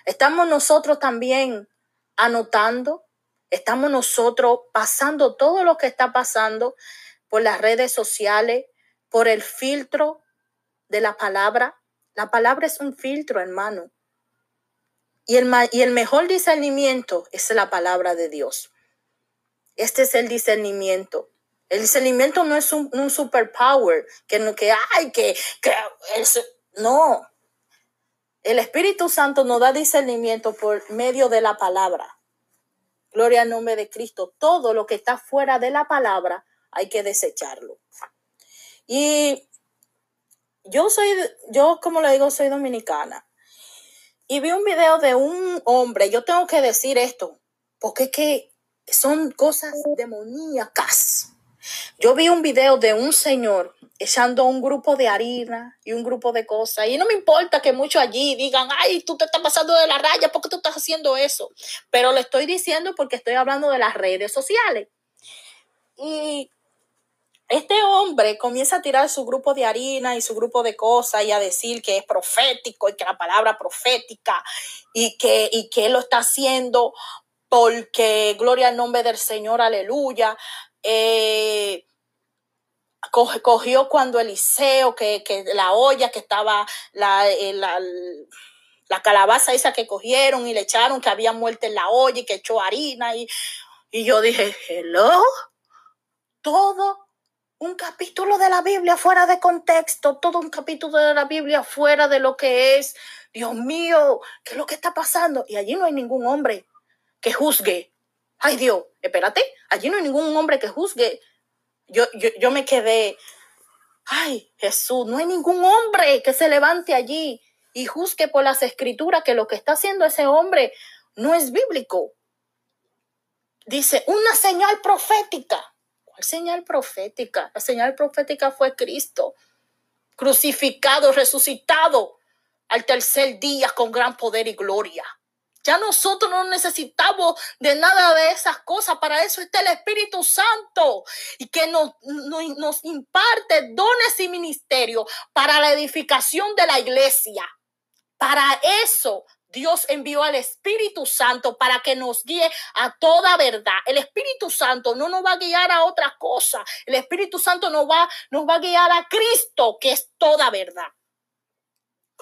Estamos nosotros también anotando, estamos nosotros pasando todo lo que está pasando por las redes sociales, por el filtro de la palabra. La palabra es un filtro, hermano. Y el, y el mejor discernimiento es la palabra de Dios. Este es el discernimiento. El discernimiento no es un, superpower, que no, que hay, que, que no. El Espíritu Santo nos da discernimiento por medio de la palabra. Gloria al nombre de Cristo. Todo lo que está fuera de la palabra hay que desecharlo. Y yo soy, yo como le digo, soy dominicana. Y vi un video de un hombre, yo tengo que decir esto, porque es que son cosas demoníacas. Yo vi un video de un señor echando un grupo de harina y un grupo de cosas. Y no me importa que muchos allí digan, ay, tú te estás pasando de la raya, ¿por qué tú estás haciendo eso? Pero lo estoy diciendo porque estoy hablando de las redes sociales. Y este hombre comienza a tirar su grupo de harina y su grupo de cosas y a decir que es profético y que la palabra profética y que, y que lo está haciendo porque gloria al nombre del Señor, aleluya. Eh, cogió cuando Eliseo, que, la olla que estaba, la, eh, la, la, calabaza esa que cogieron y le echaron, que había muerto en la olla y que echó harina. Y, y yo dije, hello, todo un capítulo de la Biblia fuera de contexto, todo un capítulo de la Biblia fuera de lo que es, Dios mío, ¿qué es lo que está pasando? Y allí no hay ningún hombre que juzgue. Ay Dios, espérate, allí no hay ningún hombre que juzgue. Yo, yo, yo me quedé, ay Jesús, no hay ningún hombre que se levante allí y juzgue por las escrituras que lo que está haciendo ese hombre no es bíblico. Dice, una señal profética. ¿Cuál señal profética? La señal profética fue Cristo, crucificado, resucitado al tercer día con gran poder y gloria. Ya nosotros no necesitamos de nada de esas cosas. Para eso está el Espíritu Santo y que nos, nos, imparte dones y ministerios para la edificación de la iglesia. Para eso Dios envió al Espíritu Santo para que nos guíe a toda verdad. El Espíritu Santo no nos va a guiar a otra cosa. El Espíritu Santo nos va, nos va a guiar a Cristo, que es toda verdad.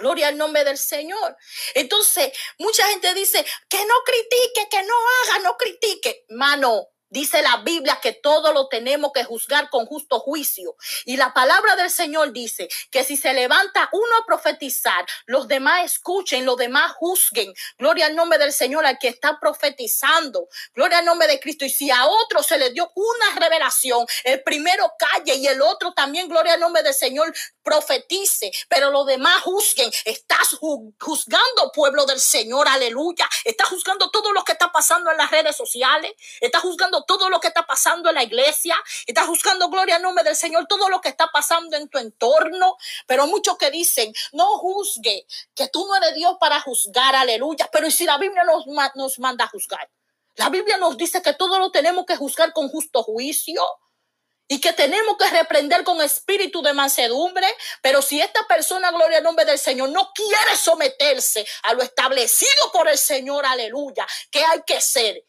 Gloria al nombre del Señor. Entonces, mucha gente dice que no critique, que no haga, no critique. Mano, Dice la Biblia que todo lo tenemos que juzgar con justo juicio. Y la palabra del Señor dice que si se levanta uno a profetizar, los demás escuchen, los demás juzguen. Gloria al nombre del Señor al que está profetizando. Gloria al nombre de Cristo. Y si a otro se le dio una revelación, el primero calle y el otro también, gloria al nombre del Señor, profetice. Pero los demás juzguen. Estás juzgando, pueblo del Señor, aleluya. Estás juzgando todo lo que está pasando en las redes sociales. Estás juzgando todo lo que está pasando en la iglesia, estás buscando gloria al nombre del Señor, todo lo que está pasando en tu entorno, pero muchos que dicen, no juzgue, que tú no eres Dios para juzgar, aleluya, pero si la Biblia nos, nos manda a juzgar? La Biblia nos dice que todo lo tenemos que juzgar con justo juicio y que tenemos que reprender con espíritu de mansedumbre, pero si esta persona, gloria al nombre del Señor, no quiere someterse a lo establecido por el Señor, aleluya, ¿qué hay que ser?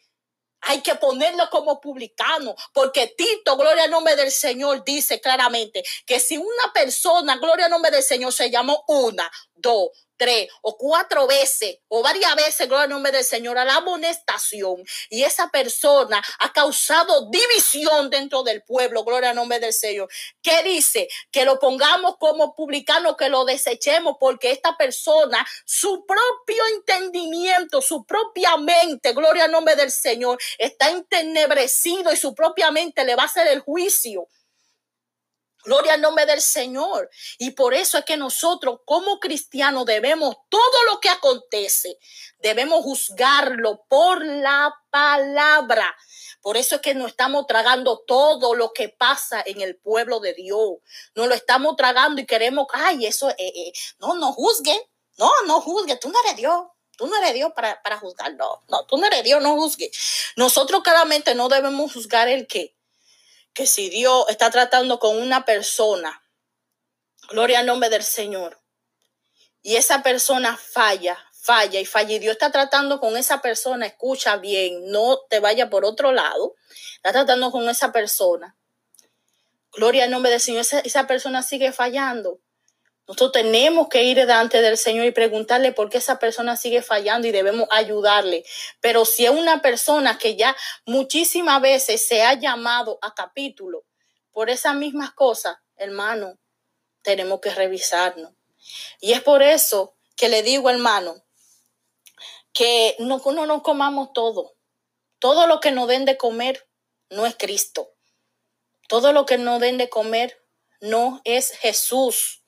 Hay que ponerlo como publicano, porque Tito, gloria al nombre del Señor, dice claramente que si una persona, gloria al nombre del Señor, se llamó una, dos, tres o cuatro veces o varias veces, gloria al nombre del Señor, a la amonestación y esa persona ha causado división dentro del pueblo, gloria al nombre del Señor. ¿Qué dice? Que lo pongamos como publicano, que lo desechemos porque esta persona, su propio entendimiento, su propia mente, gloria al nombre del Señor, está entenebrecido y su propia mente le va a hacer el juicio. Gloria al nombre del Señor. Y por eso es que nosotros como cristianos debemos, todo lo que acontece, debemos juzgarlo por la palabra. Por eso es que no estamos tragando todo lo que pasa en el pueblo de Dios. No lo estamos tragando y queremos, ay, eso, eh, eh, no, no juzgue. No, no juzgue, tú no eres Dios. Tú no eres Dios para, para juzgar, no. No, tú no eres Dios, no juzgue. Nosotros claramente no debemos juzgar el qué. Que si Dios está tratando con una persona, gloria al nombre del Señor, y esa persona falla, falla y falla, y Dios está tratando con esa persona, escucha bien, no te vaya por otro lado, está tratando con esa persona. Gloria al nombre del Señor, esa, esa persona sigue fallando. Nosotros tenemos que ir delante del Señor y preguntarle por qué esa persona sigue fallando y debemos ayudarle. Pero si es una persona que ya muchísimas veces se ha llamado a capítulo por esas mismas cosas, hermano, tenemos que revisarnos. Y es por eso que le digo, hermano, que no, no comamos todo. Todo lo que nos den de comer no es Cristo. Todo lo que nos den de comer no es Jesús.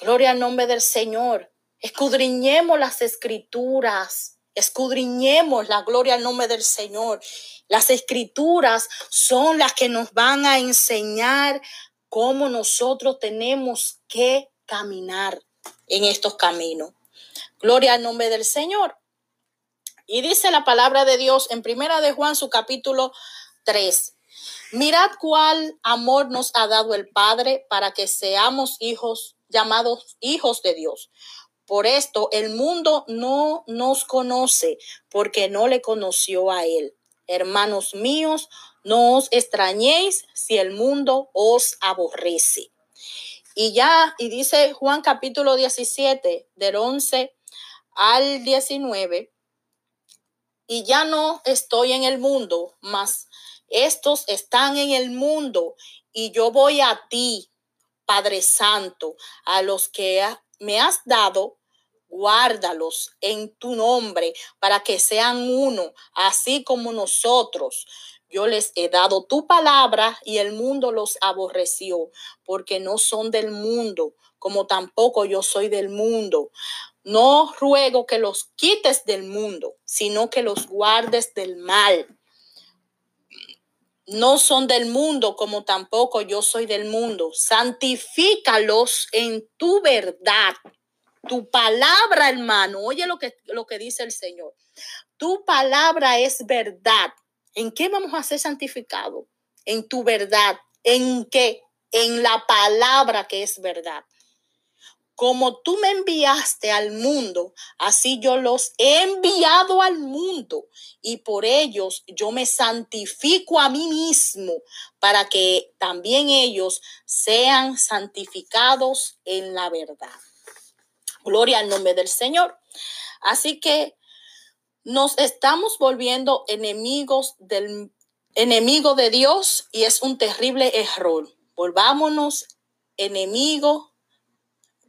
Gloria al nombre del Señor. Escudriñemos las escrituras. Escudriñemos la gloria al nombre del Señor. Las escrituras son las que nos van a enseñar cómo nosotros tenemos que caminar en estos caminos. Gloria al nombre del Señor. Y dice la palabra de Dios en Primera de Juan, su capítulo 3. Mirad cuál amor nos ha dado el Padre para que seamos hijos llamados hijos de Dios. Por esto el mundo no nos conoce porque no le conoció a Él. Hermanos míos, no os extrañéis si el mundo os aborrece. Y ya, y dice Juan capítulo 17, del 11 al 19, y ya no estoy en el mundo, mas estos están en el mundo, y yo voy a ti, Padre Santo, a los que me has dado, guárdalos en tu nombre para que sean uno, así como nosotros. Yo les he dado tu palabra y el mundo los aborreció, porque no son del mundo, como tampoco yo soy del mundo. No ruego que los quites del mundo, sino que los guardes del mal no son del mundo como tampoco yo soy del mundo. Santifícalos en tu verdad. Tu palabra, hermano, oye lo que, lo que dice el Señor. Tu palabra es verdad. ¿En qué vamos a ser santificados? En tu verdad. ¿En qué? En la palabra que es verdad como tú me enviaste al mundo, así yo los he enviado al mundo y por ellos yo me santifico a mí mismo para que también ellos sean santificados en la verdad. Gloria al nombre del Señor. Así que nos estamos volviendo enemigos del enemigo de Dios y es un terrible error. Volvámonos enemigos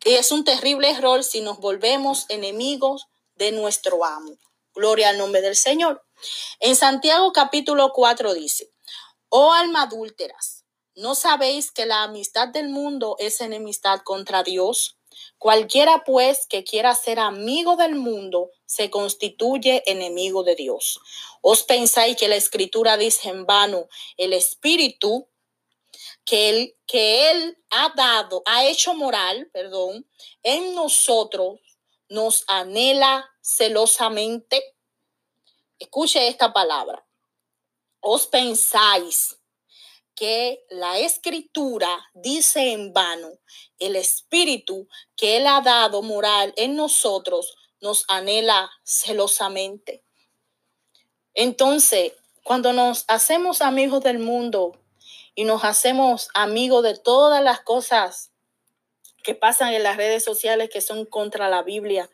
es un terrible error si nos volvemos enemigos de nuestro amo. Gloria al nombre del Señor. En Santiago capítulo 4 dice, oh alma adúlteras, ¿no sabéis que la amistad del mundo es enemistad contra Dios? Cualquiera pues que quiera ser amigo del mundo se constituye enemigo de Dios. ¿Os pensáis que la escritura dice en vano, el espíritu que él, que él ha dado, ha hecho moral, perdón, en nosotros, nos anhela celosamente. Escuche esta palabra. Os pensáis que la escritura dice en vano, el espíritu que él ha dado moral en nosotros nos anhela celosamente. Entonces, cuando nos hacemos amigos del mundo, y nos hacemos amigos de todas las cosas que pasan en las redes sociales que son contra la Biblia.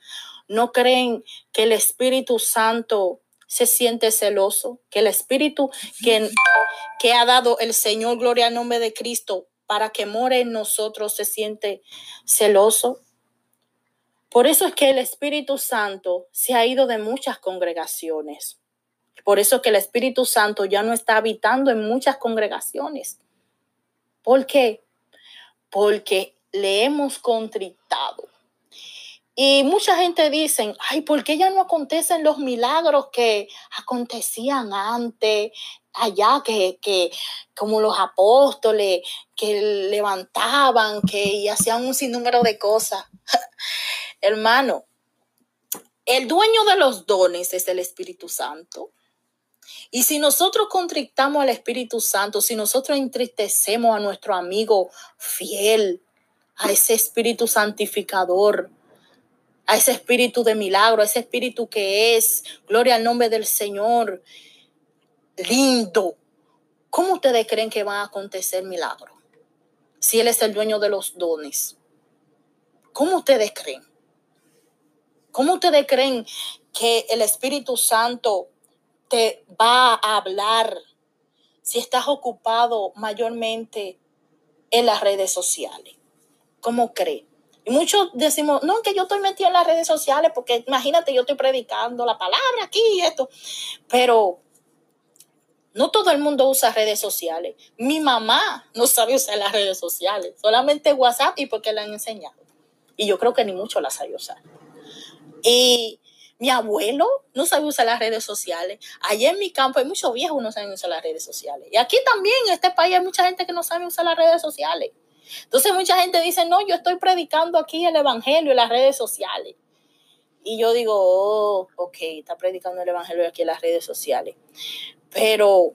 ¿No creen que el Espíritu Santo se siente celoso? Que el Espíritu que, ha dado el Señor, gloria al nombre de Cristo, para que more en nosotros, se siente celoso. Por eso es que el Espíritu Santo se ha ido de muchas congregaciones. Por eso que el Espíritu Santo ya no está habitando en muchas congregaciones. ¿Por qué? Porque le hemos contritado. Y mucha gente dice, ay, ¿por qué ya no acontecen los milagros que acontecían antes, allá, que, que como los apóstoles, que levantaban, que hacían un sinnúmero de cosas? Hermano, El dueño de los dones es el Espíritu Santo. Y si nosotros contrictamos al Espíritu Santo, si nosotros entristecemos a nuestro amigo fiel, a ese Espíritu santificador, a ese Espíritu de milagro, a ese Espíritu que es, gloria al nombre del Señor, lindo, ¿cómo ustedes creen que va a acontecer milagro? Si Él es el dueño de los dones. ¿Cómo ustedes creen? ¿Cómo ustedes creen que el Espíritu Santo te va a hablar si estás ocupado mayormente en las redes sociales? ¿Cómo cree? Y muchos decimos, no, que yo estoy metido en las redes sociales porque imagínate, yo estoy predicando la palabra aquí y esto. Pero no todo el mundo usa redes sociales. Mi mamá no sabe usar las redes sociales, solamente WhatsApp y porque le han enseñado. Y yo creo que ni mucho las sabe usar. Y mi abuelo no sabe usar las redes sociales. Allá en mi campo hay muchos viejos que no saben usar las redes sociales. Y aquí también, en este país, hay mucha gente que no sabe usar las redes sociales. Entonces mucha gente dice, no, yo estoy predicando aquí el Evangelio en las redes sociales. Y yo digo, oh, ok, está predicando el Evangelio aquí en las redes sociales. Pero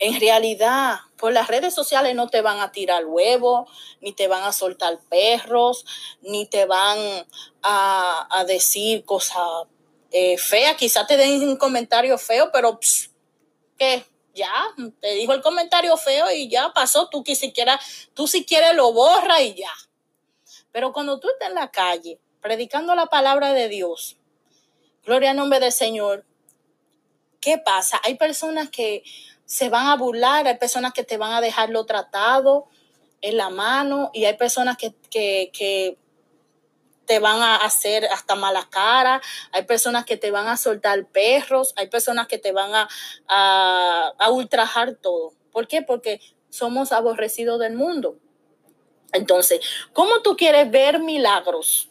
en realidad, por las redes sociales no te van a tirar huevos, ni te van a soltar perros, ni te van a, decir cosas eh, feas. Quizás te den un comentario feo, pero ¿qué? Ya, te dijo el comentario feo y ya pasó. Tú que siquiera, tú si quieres lo borra y ya. Pero cuando tú estás en la calle predicando la palabra de Dios, gloria al nombre del Señor, ¿qué pasa? Hay personas que se van a burlar, hay personas que te van a dejarlo tratado en la mano y hay personas que, que, te van a hacer hasta mala cara, hay personas que te van a soltar perros, hay personas que te van a, a, ultrajar todo. ¿Por qué? Porque somos aborrecidos del mundo. Entonces, ¿cómo tú quieres ver milagros?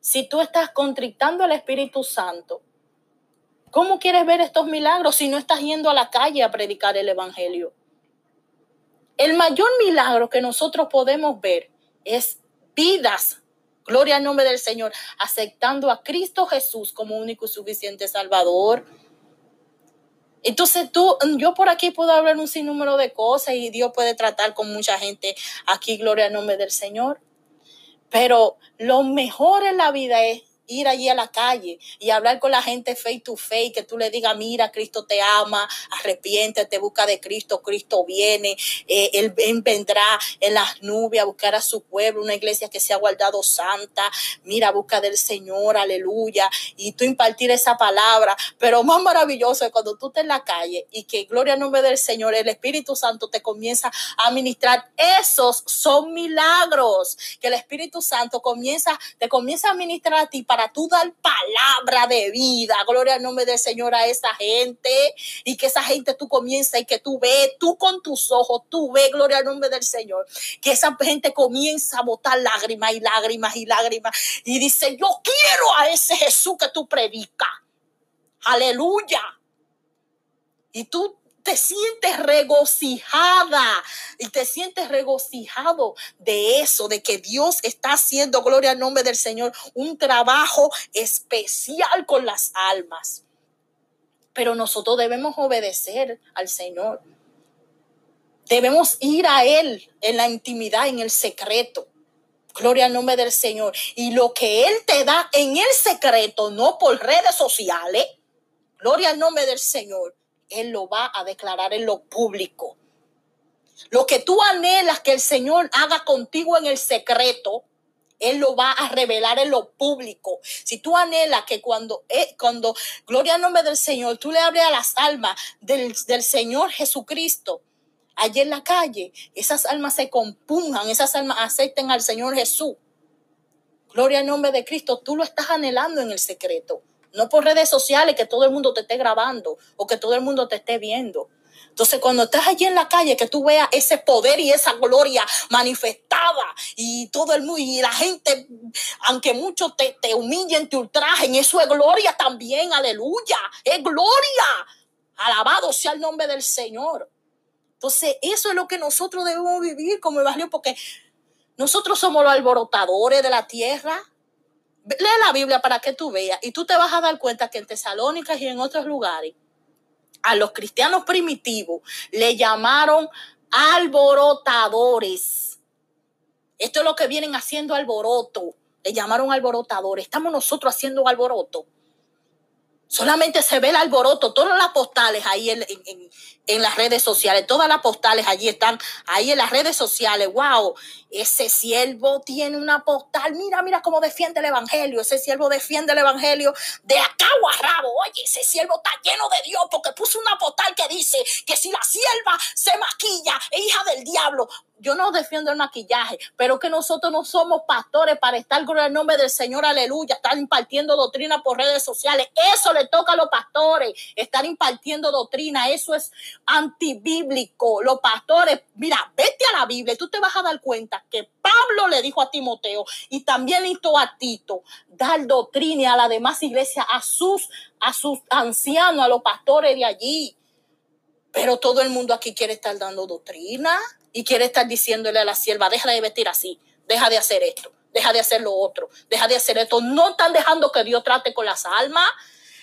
Si tú estás contrictando al Espíritu Santo, ¿Cómo quieres ver estos milagros si no estás yendo a la calle a predicar el Evangelio? El mayor milagro que nosotros podemos ver es vidas, gloria al nombre del Señor, aceptando a Cristo Jesús como único y suficiente Salvador. Entonces tú, yo por aquí puedo hablar un sinnúmero de cosas y Dios puede tratar con mucha gente aquí, gloria al nombre del Señor. Pero lo mejor en la vida es ir allí a la calle y hablar con la gente face to face, que tú le digas, mira, Cristo te ama, arrepiéntete, busca de Cristo, Cristo viene, eh, Él vendrá en las nubes a buscar a su pueblo, una iglesia que se ha guardado santa, mira, busca del Señor, aleluya, y tú impartir esa palabra, pero más maravilloso es cuando tú estás en la calle y que gloria nombre del Señor, el Espíritu Santo te comienza a ministrar, esos son milagros, que el Espíritu Santo comienza, te comienza a ministrar a ti para tú dar palabra de vida, gloria al nombre del Señor a esa gente y que esa gente tú comienzas y que tú ves, tú con tus ojos, tú ves, gloria al nombre del Señor, que esa gente comienza a botar lágrimas y lágrimas y lágrimas y dice, yo quiero a ese Jesús que tú predicas. Aleluya. Y tú te sientes regocijada y te sientes regocijado de eso, de que Dios está haciendo, gloria al nombre del Señor, un trabajo especial con las almas. Pero nosotros debemos obedecer al Señor. Debemos ir a Él en la intimidad, en el secreto. Gloria al nombre del Señor. Y lo que Él te da en el secreto, no por redes sociales. Gloria al nombre del Señor él lo va a declarar en lo público. Lo que tú anhelas que el Señor haga contigo en el secreto, Él lo va a revelar en lo público. Si tú anhelas que cuando, eh, cuando gloria al nombre del Señor, tú le hables a las almas del, del Señor Jesucristo, allí en la calle, esas almas se compungan, esas almas acepten al Señor Jesús. Gloria al nombre de Cristo, tú lo estás anhelando en el secreto no por redes sociales que todo el mundo te esté grabando o que todo el mundo te esté viendo. Entonces, cuando estás allí en la calle, que tú veas ese poder y esa gloria manifestada y todo el mundo y la gente, aunque muchos te, te humillen, te ultrajen, eso es gloria también, aleluya, es gloria. Alabado sea el nombre del Señor. Entonces, eso es lo que nosotros debemos vivir como evangelio, porque nosotros somos los alborotadores de la tierra. Lee la Biblia para que tú veas y tú te vas a dar cuenta que en Tesalónicas y en otros lugares a los cristianos primitivos le llamaron alborotadores. Esto es lo que vienen haciendo alboroto. Le llamaron alborotadores. Estamos nosotros haciendo alboroto. Solamente se ve el alboroto, todas las postales ahí en, en, las redes sociales, todas las postales allí están, ahí en las redes sociales. Wow, ese siervo tiene una postal. Mira, mira cómo defiende el evangelio. Ese siervo defiende el evangelio de acá a rabo. Oye, ese siervo está lleno de Dios porque puso una postal que dice que si la sierva se maquilla, es hija del diablo yo no defiendo el maquillaje, pero que nosotros no somos pastores para estar con el nombre del Señor, aleluya, estar impartiendo doctrina por redes sociales. Eso le toca a los pastores, estar impartiendo doctrina. Eso es antibíblico. Los pastores, mira, vete a la Biblia tú te vas a dar cuenta que Pablo le dijo a Timoteo y también hizo a Tito dar doctrina a la demás iglesia, a sus, a sus ancianos, a los pastores de allí. Pero todo el mundo aquí quiere estar dando doctrina y quiere estar diciéndole a la sierva, deja de vestir así, deja de hacer esto, deja de hacer lo otro, deja de hacer esto. No están dejando que Dios trate con las almas.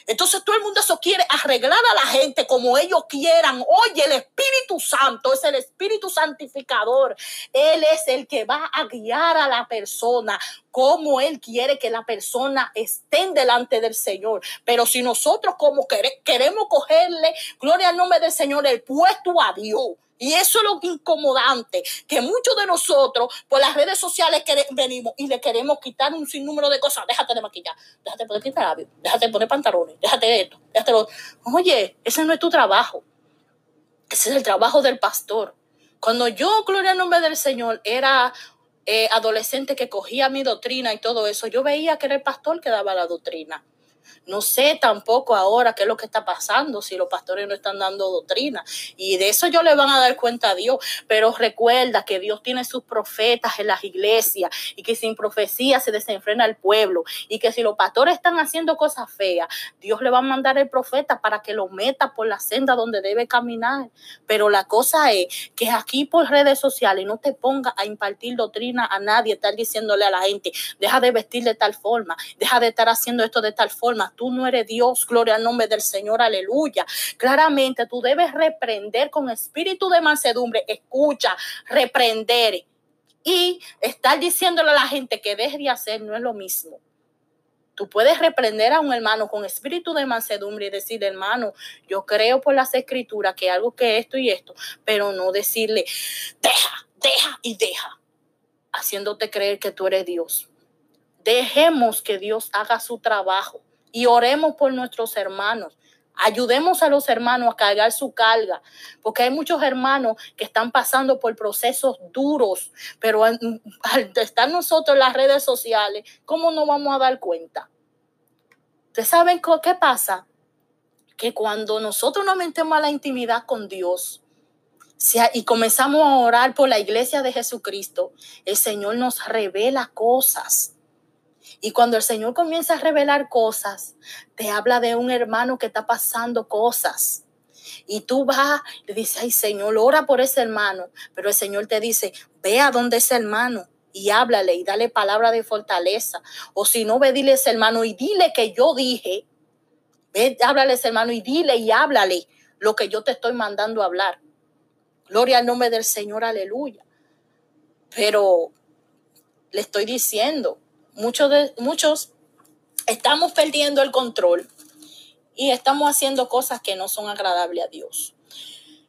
Entonces todo el mundo eso quiere arreglar a la gente como ellos quieran. Oye, el Espíritu Santo es el Espíritu Santificador. Él es el que va a guiar a la persona como Él quiere que la persona esté delante del Señor. Pero si nosotros como queremos cogerle, gloria al nombre del Señor, el puesto a Dios y eso es lo incomodante, que muchos de nosotros por las redes sociales que venimos y le queremos quitar un sinnúmero de cosas. Déjate de maquillar, déjate de poner labios, déjate de poner pantalones, déjate de esto, déjate de Oye, ese no es tu trabajo. Ese es el trabajo del pastor. Cuando yo, gloria al nombre del Señor, era eh, adolescente que cogía mi doctrina y todo eso, yo veía que era el pastor que daba la doctrina. No sé tampoco ahora qué es lo que está pasando, si los pastores no están dando doctrina. Y de eso yo le van a dar cuenta a Dios. Pero recuerda que Dios tiene sus profetas en las iglesias y que sin profecía se desenfrena el pueblo. Y que si los pastores están haciendo cosas feas, Dios le va a mandar el profeta para que lo meta por la senda donde debe caminar. Pero la cosa es que aquí por redes sociales no te ponga a impartir doctrina a nadie, estar diciéndole a la gente, deja de vestir de tal forma, deja de estar haciendo esto de tal forma Tú no eres Dios, gloria al nombre del Señor, aleluya. Claramente tú debes reprender con espíritu de mansedumbre. Escucha, reprender. Y estar diciéndole a la gente que deje de hacer no es lo mismo. Tú puedes reprender a un hermano con espíritu de mansedumbre y decirle, hermano, yo creo por las escrituras que algo que esto y esto, pero no decirle, deja, deja y deja, haciéndote creer que tú eres Dios. Dejemos que Dios haga su trabajo y oremos por nuestros hermanos. Ayudemos a los hermanos a cargar su carga, porque hay muchos hermanos que están pasando por procesos duros, pero al, estar nosotros en las redes sociales, ¿cómo nos vamos a dar cuenta? ¿Ustedes saben qué pasa? Que cuando nosotros nos metemos a la intimidad con Dios, y comenzamos a orar por la iglesia de Jesucristo, el Señor nos revela cosas y cuando el Señor comienza a revelar cosas, te habla de un hermano que está pasando cosas. Y tú vas, le dices, ay Señor, ora por ese hermano. Pero el Señor te dice, ve a donde ese hermano y háblale y dale palabra de fortaleza. O si no, ve, dile a ese hermano y dile que yo dije. Ve, háblale a ese hermano y dile y háblale lo que yo te estoy mandando a hablar. Gloria al nombre del Señor, aleluya. Pero le estoy diciendo, muchos, de, muchos estamos perdiendo el control y estamos haciendo cosas que no son agradables a Dios.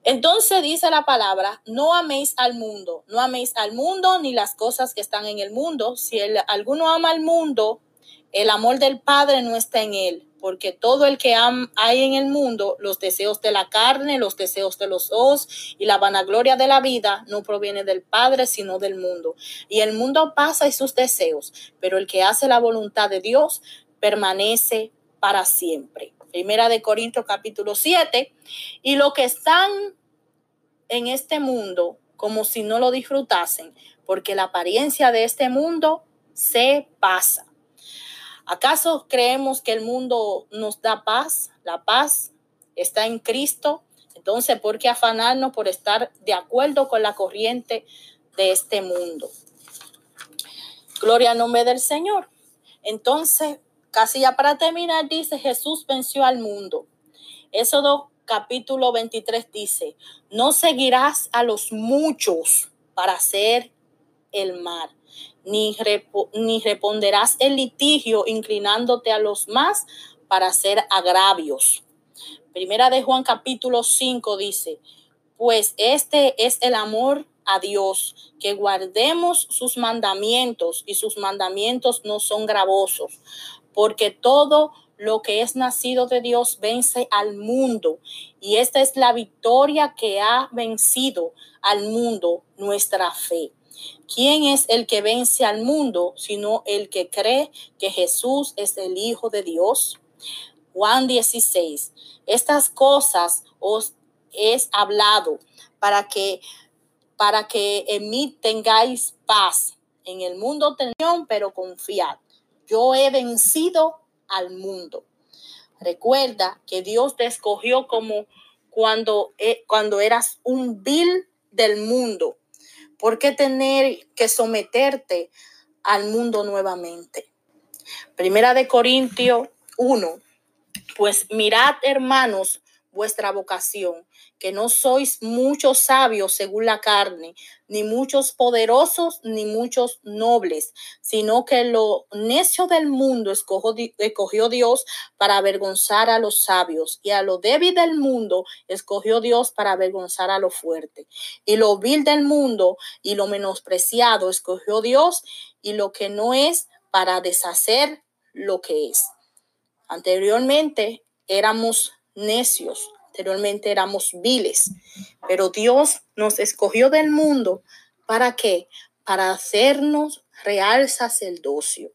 Entonces dice la palabra, no améis al mundo, no améis al mundo ni las cosas que están en el mundo. Si alguno ama al mundo, el amor del Padre no está en él porque todo el que hay en el mundo, los deseos de la carne, los deseos de los ojos y la vanagloria de la vida no proviene del Padre, sino del mundo. Y el mundo pasa y sus deseos, pero el que hace la voluntad de Dios permanece para siempre. Primera de Corintios capítulo 7. Y lo que están en este mundo, como si no lo disfrutasen, porque la apariencia de este mundo se pasa ¿Acaso creemos que el mundo nos da paz? La paz está en Cristo. Entonces, ¿por qué afanarnos por estar de acuerdo con la corriente de este mundo? Gloria al nombre del Señor. Entonces, casi ya para terminar, dice, Jesús venció al mundo. Éxodo capítulo 23 dice, no seguirás a los muchos para hacer el mal, ni, ni responderás el litigio inclinándote a los más para hacer agravios. Primera de Juan capítulo 5 dice, pues este es el amor a Dios, que guardemos sus mandamientos y sus mandamientos no son gravosos, porque todo lo que es nacido de Dios vence al mundo y esta es la victoria que ha vencido al mundo, nuestra fe. ¿Quién es el que vence al mundo sino el que cree que Jesús es el Hijo de Dios? Juan 16. Estas cosas os es hablado para que para que en mí tengáis paz. En el mundo tenéis, pero confiad. Yo he vencido al mundo. Recuerda que Dios te escogió como cuando, eh, cuando eras un vil del mundo. ¿Por qué tener que someterte al mundo nuevamente? Primera de Corintios 1. Pues mirad, hermanos, vuestra vocación, que no sois muchos sabios según la carne, ni muchos poderosos, ni muchos nobles, sino que lo necio del mundo escogió, Dios para avergonzar a los sabios, y a lo débil del mundo escogió Dios para avergonzar a lo fuerte, y lo vil del mundo y lo menospreciado escogió Dios, y lo que no es para deshacer lo que es. Anteriormente éramos necios, anteriormente éramos viles, pero Dios nos escogió del mundo para qué? Para hacernos real sacerdocio.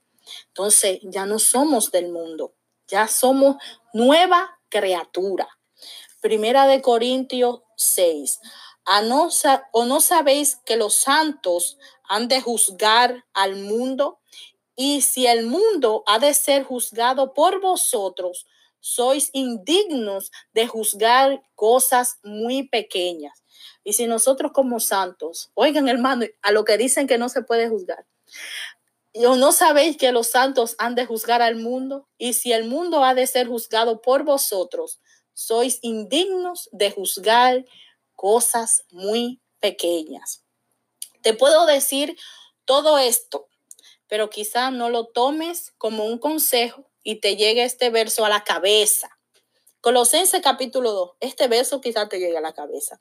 Entonces ya no somos del mundo, ya somos nueva criatura. Primera de Corintios 6. ¿A no, ¿O no sabéis que los santos han de juzgar al mundo? Y si el mundo ha de ser juzgado por vosotros, sois indignos de juzgar cosas muy pequeñas. Y si nosotros como santos, oigan hermano, a lo que dicen que no se puede juzgar, ¿o no sabéis que los santos han de juzgar al mundo? Y si el mundo ha de ser juzgado por vosotros, sois indignos de juzgar cosas muy pequeñas. Te puedo decir todo esto, pero quizá no lo tomes como un consejo y te llegue este verso a la cabeza. Colosense capítulo 2, este verso quizás te llegue a la cabeza.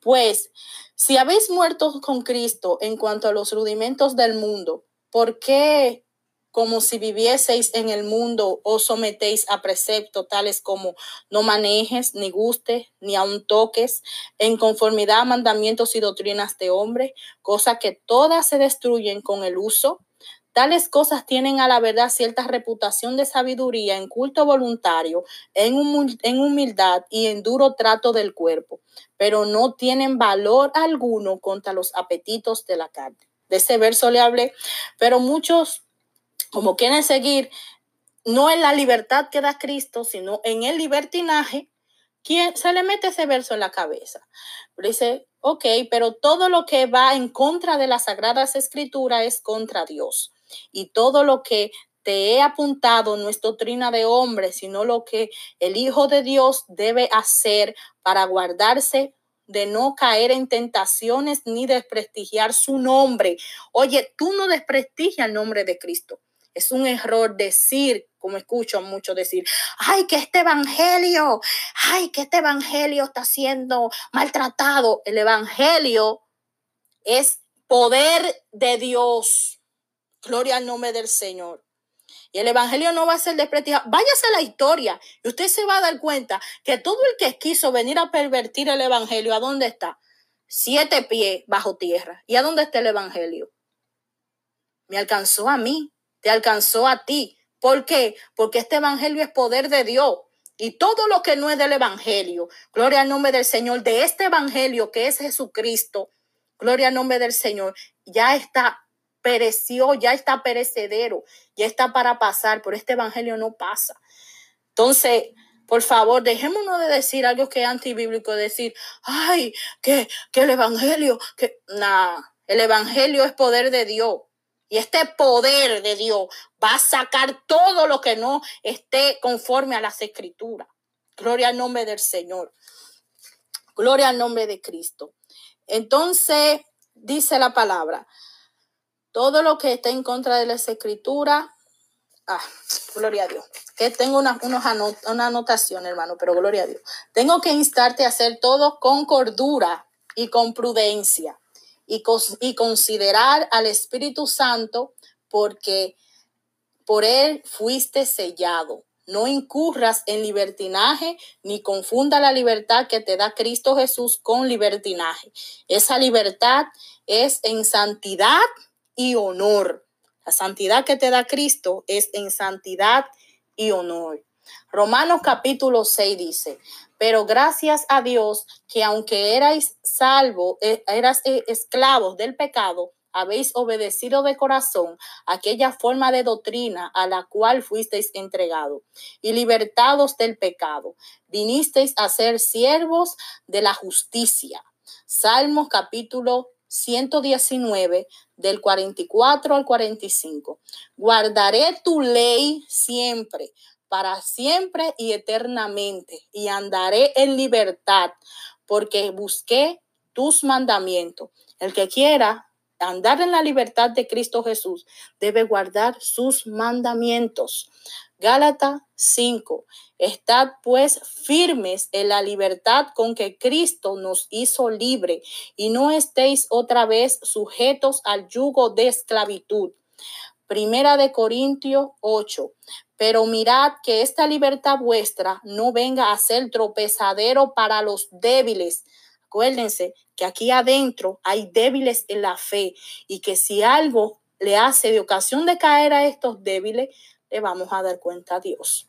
Pues, si habéis muerto con Cristo en cuanto a los rudimentos del mundo, ¿por qué, como si vivieseis en el mundo, os sometéis a preceptos tales como no manejes, ni gustes, ni aun toques, en conformidad a mandamientos y doctrinas de hombre, cosas que todas se destruyen con el uso? Tales cosas tienen a la verdad cierta reputación de sabiduría en culto voluntario, en, humildad y en duro trato del cuerpo, pero no tienen valor alguno contra los apetitos de la carne. De ese verso le hablé, pero muchos, como quieren seguir, no en la libertad que da Cristo, sino en el libertinaje, ¿quién se le mete ese verso en la cabeza? dice, ok, pero todo lo que va en contra de las sagradas escrituras es contra Dios y todo lo que te he apuntado no es doctrina de hombre, sino lo que el Hijo de Dios debe hacer para guardarse de no caer en tentaciones ni desprestigiar su nombre. Oye, tú no desprestigias el nombre de Cristo. Es un error decir, como escucho mucho decir, ay, que este evangelio, ay, que este evangelio está siendo maltratado. El evangelio es poder de Dios Gloria al nombre del Señor. Y el Evangelio no va a ser desprestigiado. Váyase a la historia y usted se va a dar cuenta que todo el que quiso venir a pervertir el Evangelio, ¿a dónde está? Siete pies bajo tierra. ¿Y a dónde está el Evangelio? Me alcanzó a mí, te alcanzó a ti. ¿Por qué? Porque este Evangelio es poder de Dios. Y todo lo que no es del Evangelio, gloria al nombre del Señor, de este Evangelio que es Jesucristo, gloria al nombre del Señor, ya está pereció, ya está perecedero, ya está para pasar, pero este evangelio no pasa. Entonces, por favor, dejémonos de decir algo que es antibíblico, decir, ay, que, que el evangelio, que nada, el evangelio es poder de Dios. Y este poder de Dios va a sacar todo lo que no esté conforme a las escrituras. Gloria al nombre del Señor. Gloria al nombre de Cristo. Entonces, dice la palabra, todo lo que esté en contra de las escrituras, ah, gloria a Dios. Que tengo una, una anotación, hermano, pero gloria a Dios. Tengo que instarte a hacer todo con cordura y con prudencia y, y considerar al Espíritu Santo porque por él fuiste sellado. No incurras en libertinaje ni confunda la libertad que te da Cristo Jesús con libertinaje. Esa libertad es en santidad y honor. La santidad que te da Cristo es en santidad y honor. Romanos capítulo 6 dice, pero gracias a Dios que aunque erais salvo, eh, eras eh, esclavos del pecado, habéis obedecido de corazón aquella forma de doctrina a la cual fuisteis entregados y libertados del pecado, vinisteis a ser siervos de la justicia. Salmos capítulo 119 del 44 al 45. Guardaré tu ley siempre para siempre y eternamente, y andaré en libertad, porque busqué tus mandamientos. El que quiera andar en la libertad de Cristo Jesús debe guardar sus mandamientos. Gálatas 5. Estad pues firmes en la libertad con que Cristo nos hizo libre y no estéis otra vez sujetos al yugo de esclavitud. Primera de Corintios 8. Pero mirad que esta libertad vuestra no venga a ser tropezadero para los débiles. Acuérdense que aquí adentro hay débiles en la fe y que si algo le hace de ocasión de caer a estos débiles, vamos a dar cuenta a Dios.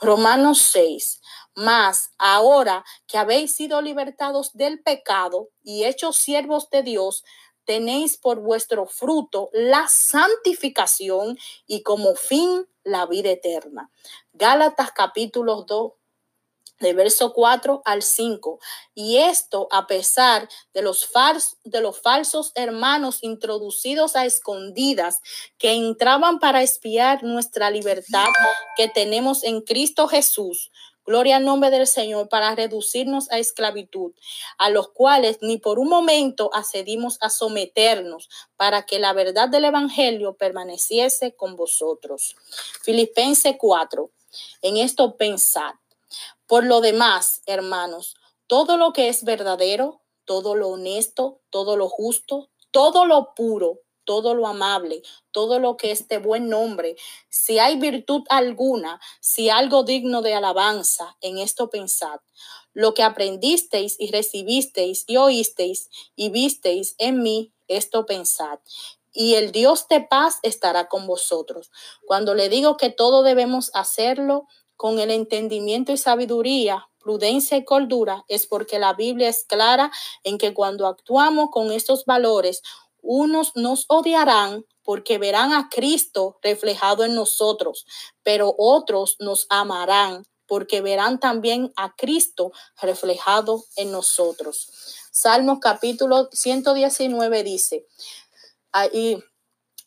Romanos 6. Mas ahora que habéis sido libertados del pecado y hechos siervos de Dios, tenéis por vuestro fruto la santificación y como fin la vida eterna. Gálatas capítulo 2, de verso 4 al 5. Y esto a pesar de los, de los falsos hermanos introducidos a escondidas que entraban para espiar nuestra libertad que tenemos en Cristo Jesús Gloria al nombre del Señor para reducirnos a esclavitud, a los cuales ni por un momento accedimos a someternos para que la verdad del Evangelio permaneciese con vosotros. Filipenses 4. En esto pensad. Por lo demás, hermanos, todo lo que es verdadero, todo lo honesto, todo lo justo, todo lo puro, todo lo amable, todo lo que es de buen nombre, si hay virtud alguna, si algo digno de alabanza, en esto pensad. Lo que aprendisteis y recibisteis y oísteis y visteis en mí, esto pensad. Y el Dios de paz estará con vosotros. Cuando le digo que todo debemos hacerlo con el entendimiento y sabiduría, prudencia y cordura, es porque la Biblia es clara en que cuando actuamos con estos valores, unos nos odiarán porque verán a Cristo reflejado en nosotros, pero otros nos amarán porque verán también a Cristo reflejado en nosotros. Salmos capítulo 119 dice, ahí,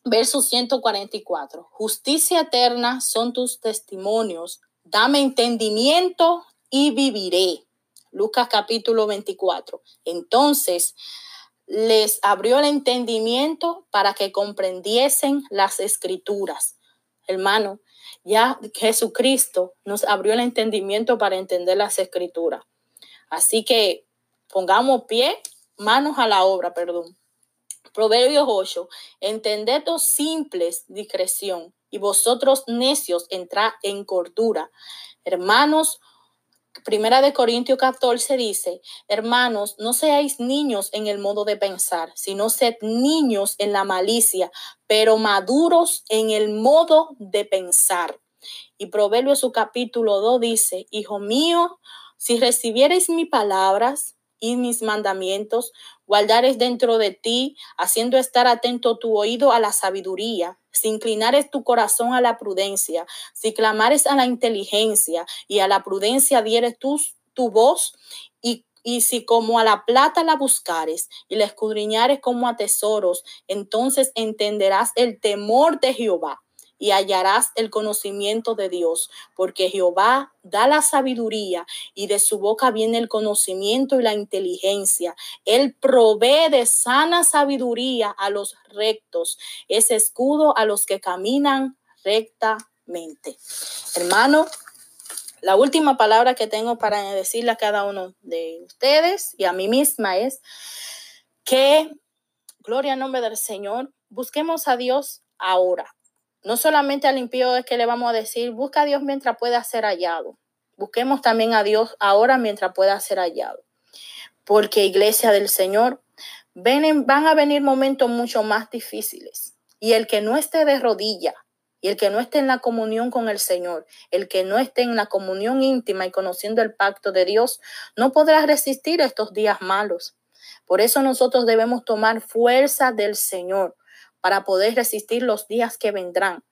verso 144, justicia eterna son tus testimonios, dame entendimiento y viviré. Lucas capítulo 24. Entonces, les abrió el entendimiento para que comprendiesen las escrituras. Hermano, ya Jesucristo nos abrió el entendimiento para entender las escrituras. Así que pongamos pie, manos a la obra, perdón. Proverbios 8, entended simples discreción y vosotros necios entrad en cordura. Hermanos, Primera de Corintios 14 dice, hermanos, no seáis niños en el modo de pensar, sino sed niños en la malicia, pero maduros en el modo de pensar. Y Proverbios su capítulo 2 dice, Hijo mío, si recibiereis mis palabras y mis mandamientos, guardares dentro de ti, haciendo estar atento tu oído a la sabiduría, si inclinares tu corazón a la prudencia, si clamares a la inteligencia y a la prudencia dieres tu, tu voz y, y si como a la plata la buscares y la escudriñares como a tesoros, entonces entenderás el temor de Jehová y hallarás el conocimiento de Dios, porque Jehová da la sabiduría y de su boca viene el conocimiento y la inteligencia. Él provee de sana sabiduría a los rectos, es escudo a los que caminan rectamente. Hermano, la última palabra que tengo para decirle a cada uno de ustedes y a mí misma es que, gloria al nombre del Señor, busquemos a Dios ahora. No solamente al impío es que le vamos a decir, busca a Dios mientras pueda ser hallado. Busquemos también a Dios ahora mientras pueda ser hallado. Porque iglesia del Señor, van a venir momentos mucho más difíciles. Y el que no esté de rodilla, y el que no esté en la comunión con el Señor, el que no esté en la comunión íntima y conociendo el pacto de Dios, no podrá resistir estos días malos. Por eso nosotros debemos tomar fuerza del Señor para poder resistir los días que vendrán.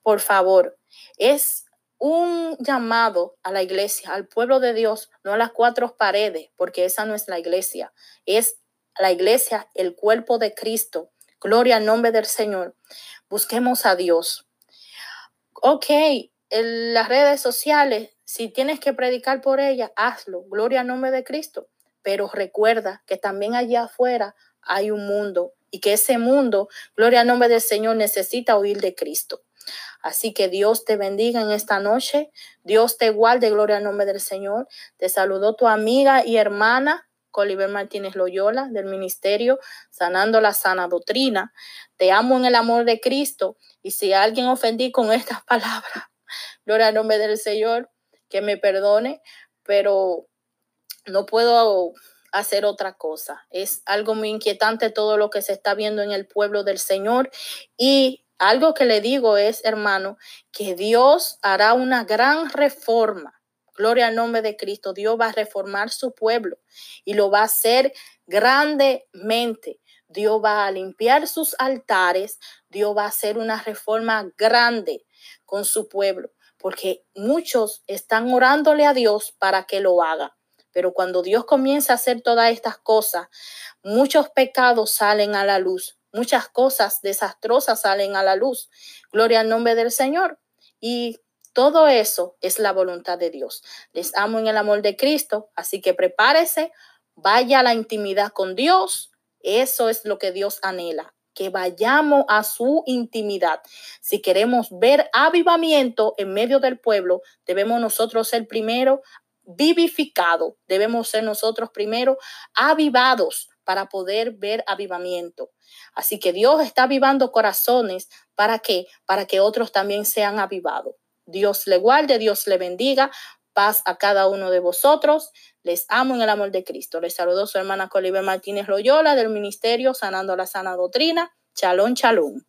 Por favor, es un llamado a la iglesia, al pueblo de Dios, no a las cuatro paredes, porque esa no es la iglesia, es la iglesia, el cuerpo de Cristo. Gloria al nombre del Señor. Busquemos a Dios. Ok, en las redes sociales, si tienes que predicar por ellas, hazlo. Gloria al nombre de Cristo. Pero recuerda que también allá afuera hay un mundo y que ese mundo, gloria al nombre del Señor, necesita oír de Cristo. Así que Dios te bendiga en esta noche. Dios te guarde, gloria al nombre del Señor. Te saludó tu amiga y hermana, Coliver Martínez Loyola, del ministerio Sanando la Sana Doctrina. Te amo en el amor de Cristo. Y si alguien ofendí con estas palabras, gloria al nombre del Señor, que me perdone, pero no puedo hacer otra cosa. Es algo muy inquietante todo lo que se está viendo en el pueblo del Señor y algo que le digo es, hermano, que Dios hará una gran reforma. Gloria al nombre de Cristo. Dios va a reformar su pueblo y lo va a hacer grandemente. Dios va a limpiar sus altares. Dios va a hacer una reforma grande con su pueblo, porque muchos están orándole a Dios para que lo haga. Pero cuando Dios comienza a hacer todas estas cosas, muchos pecados salen a la luz, muchas cosas desastrosas salen a la luz. Gloria al nombre del Señor. Y todo eso es la voluntad de Dios. Les amo en el amor de Cristo, así que prepárese, vaya a la intimidad con Dios. Eso es lo que Dios anhela, que vayamos a su intimidad. Si queremos ver avivamiento en medio del pueblo, debemos nosotros ser primero vivificado. Debemos ser nosotros primero avivados para poder ver avivamiento. Así que Dios está avivando corazones. ¿Para qué? Para que otros también sean avivados. Dios le guarde, Dios le bendiga. Paz a cada uno de vosotros. Les amo en el amor de Cristo. Les saludo su hermana Colibe Martínez Loyola del Ministerio Sanando la Sana Doctrina. Chalón, chalón.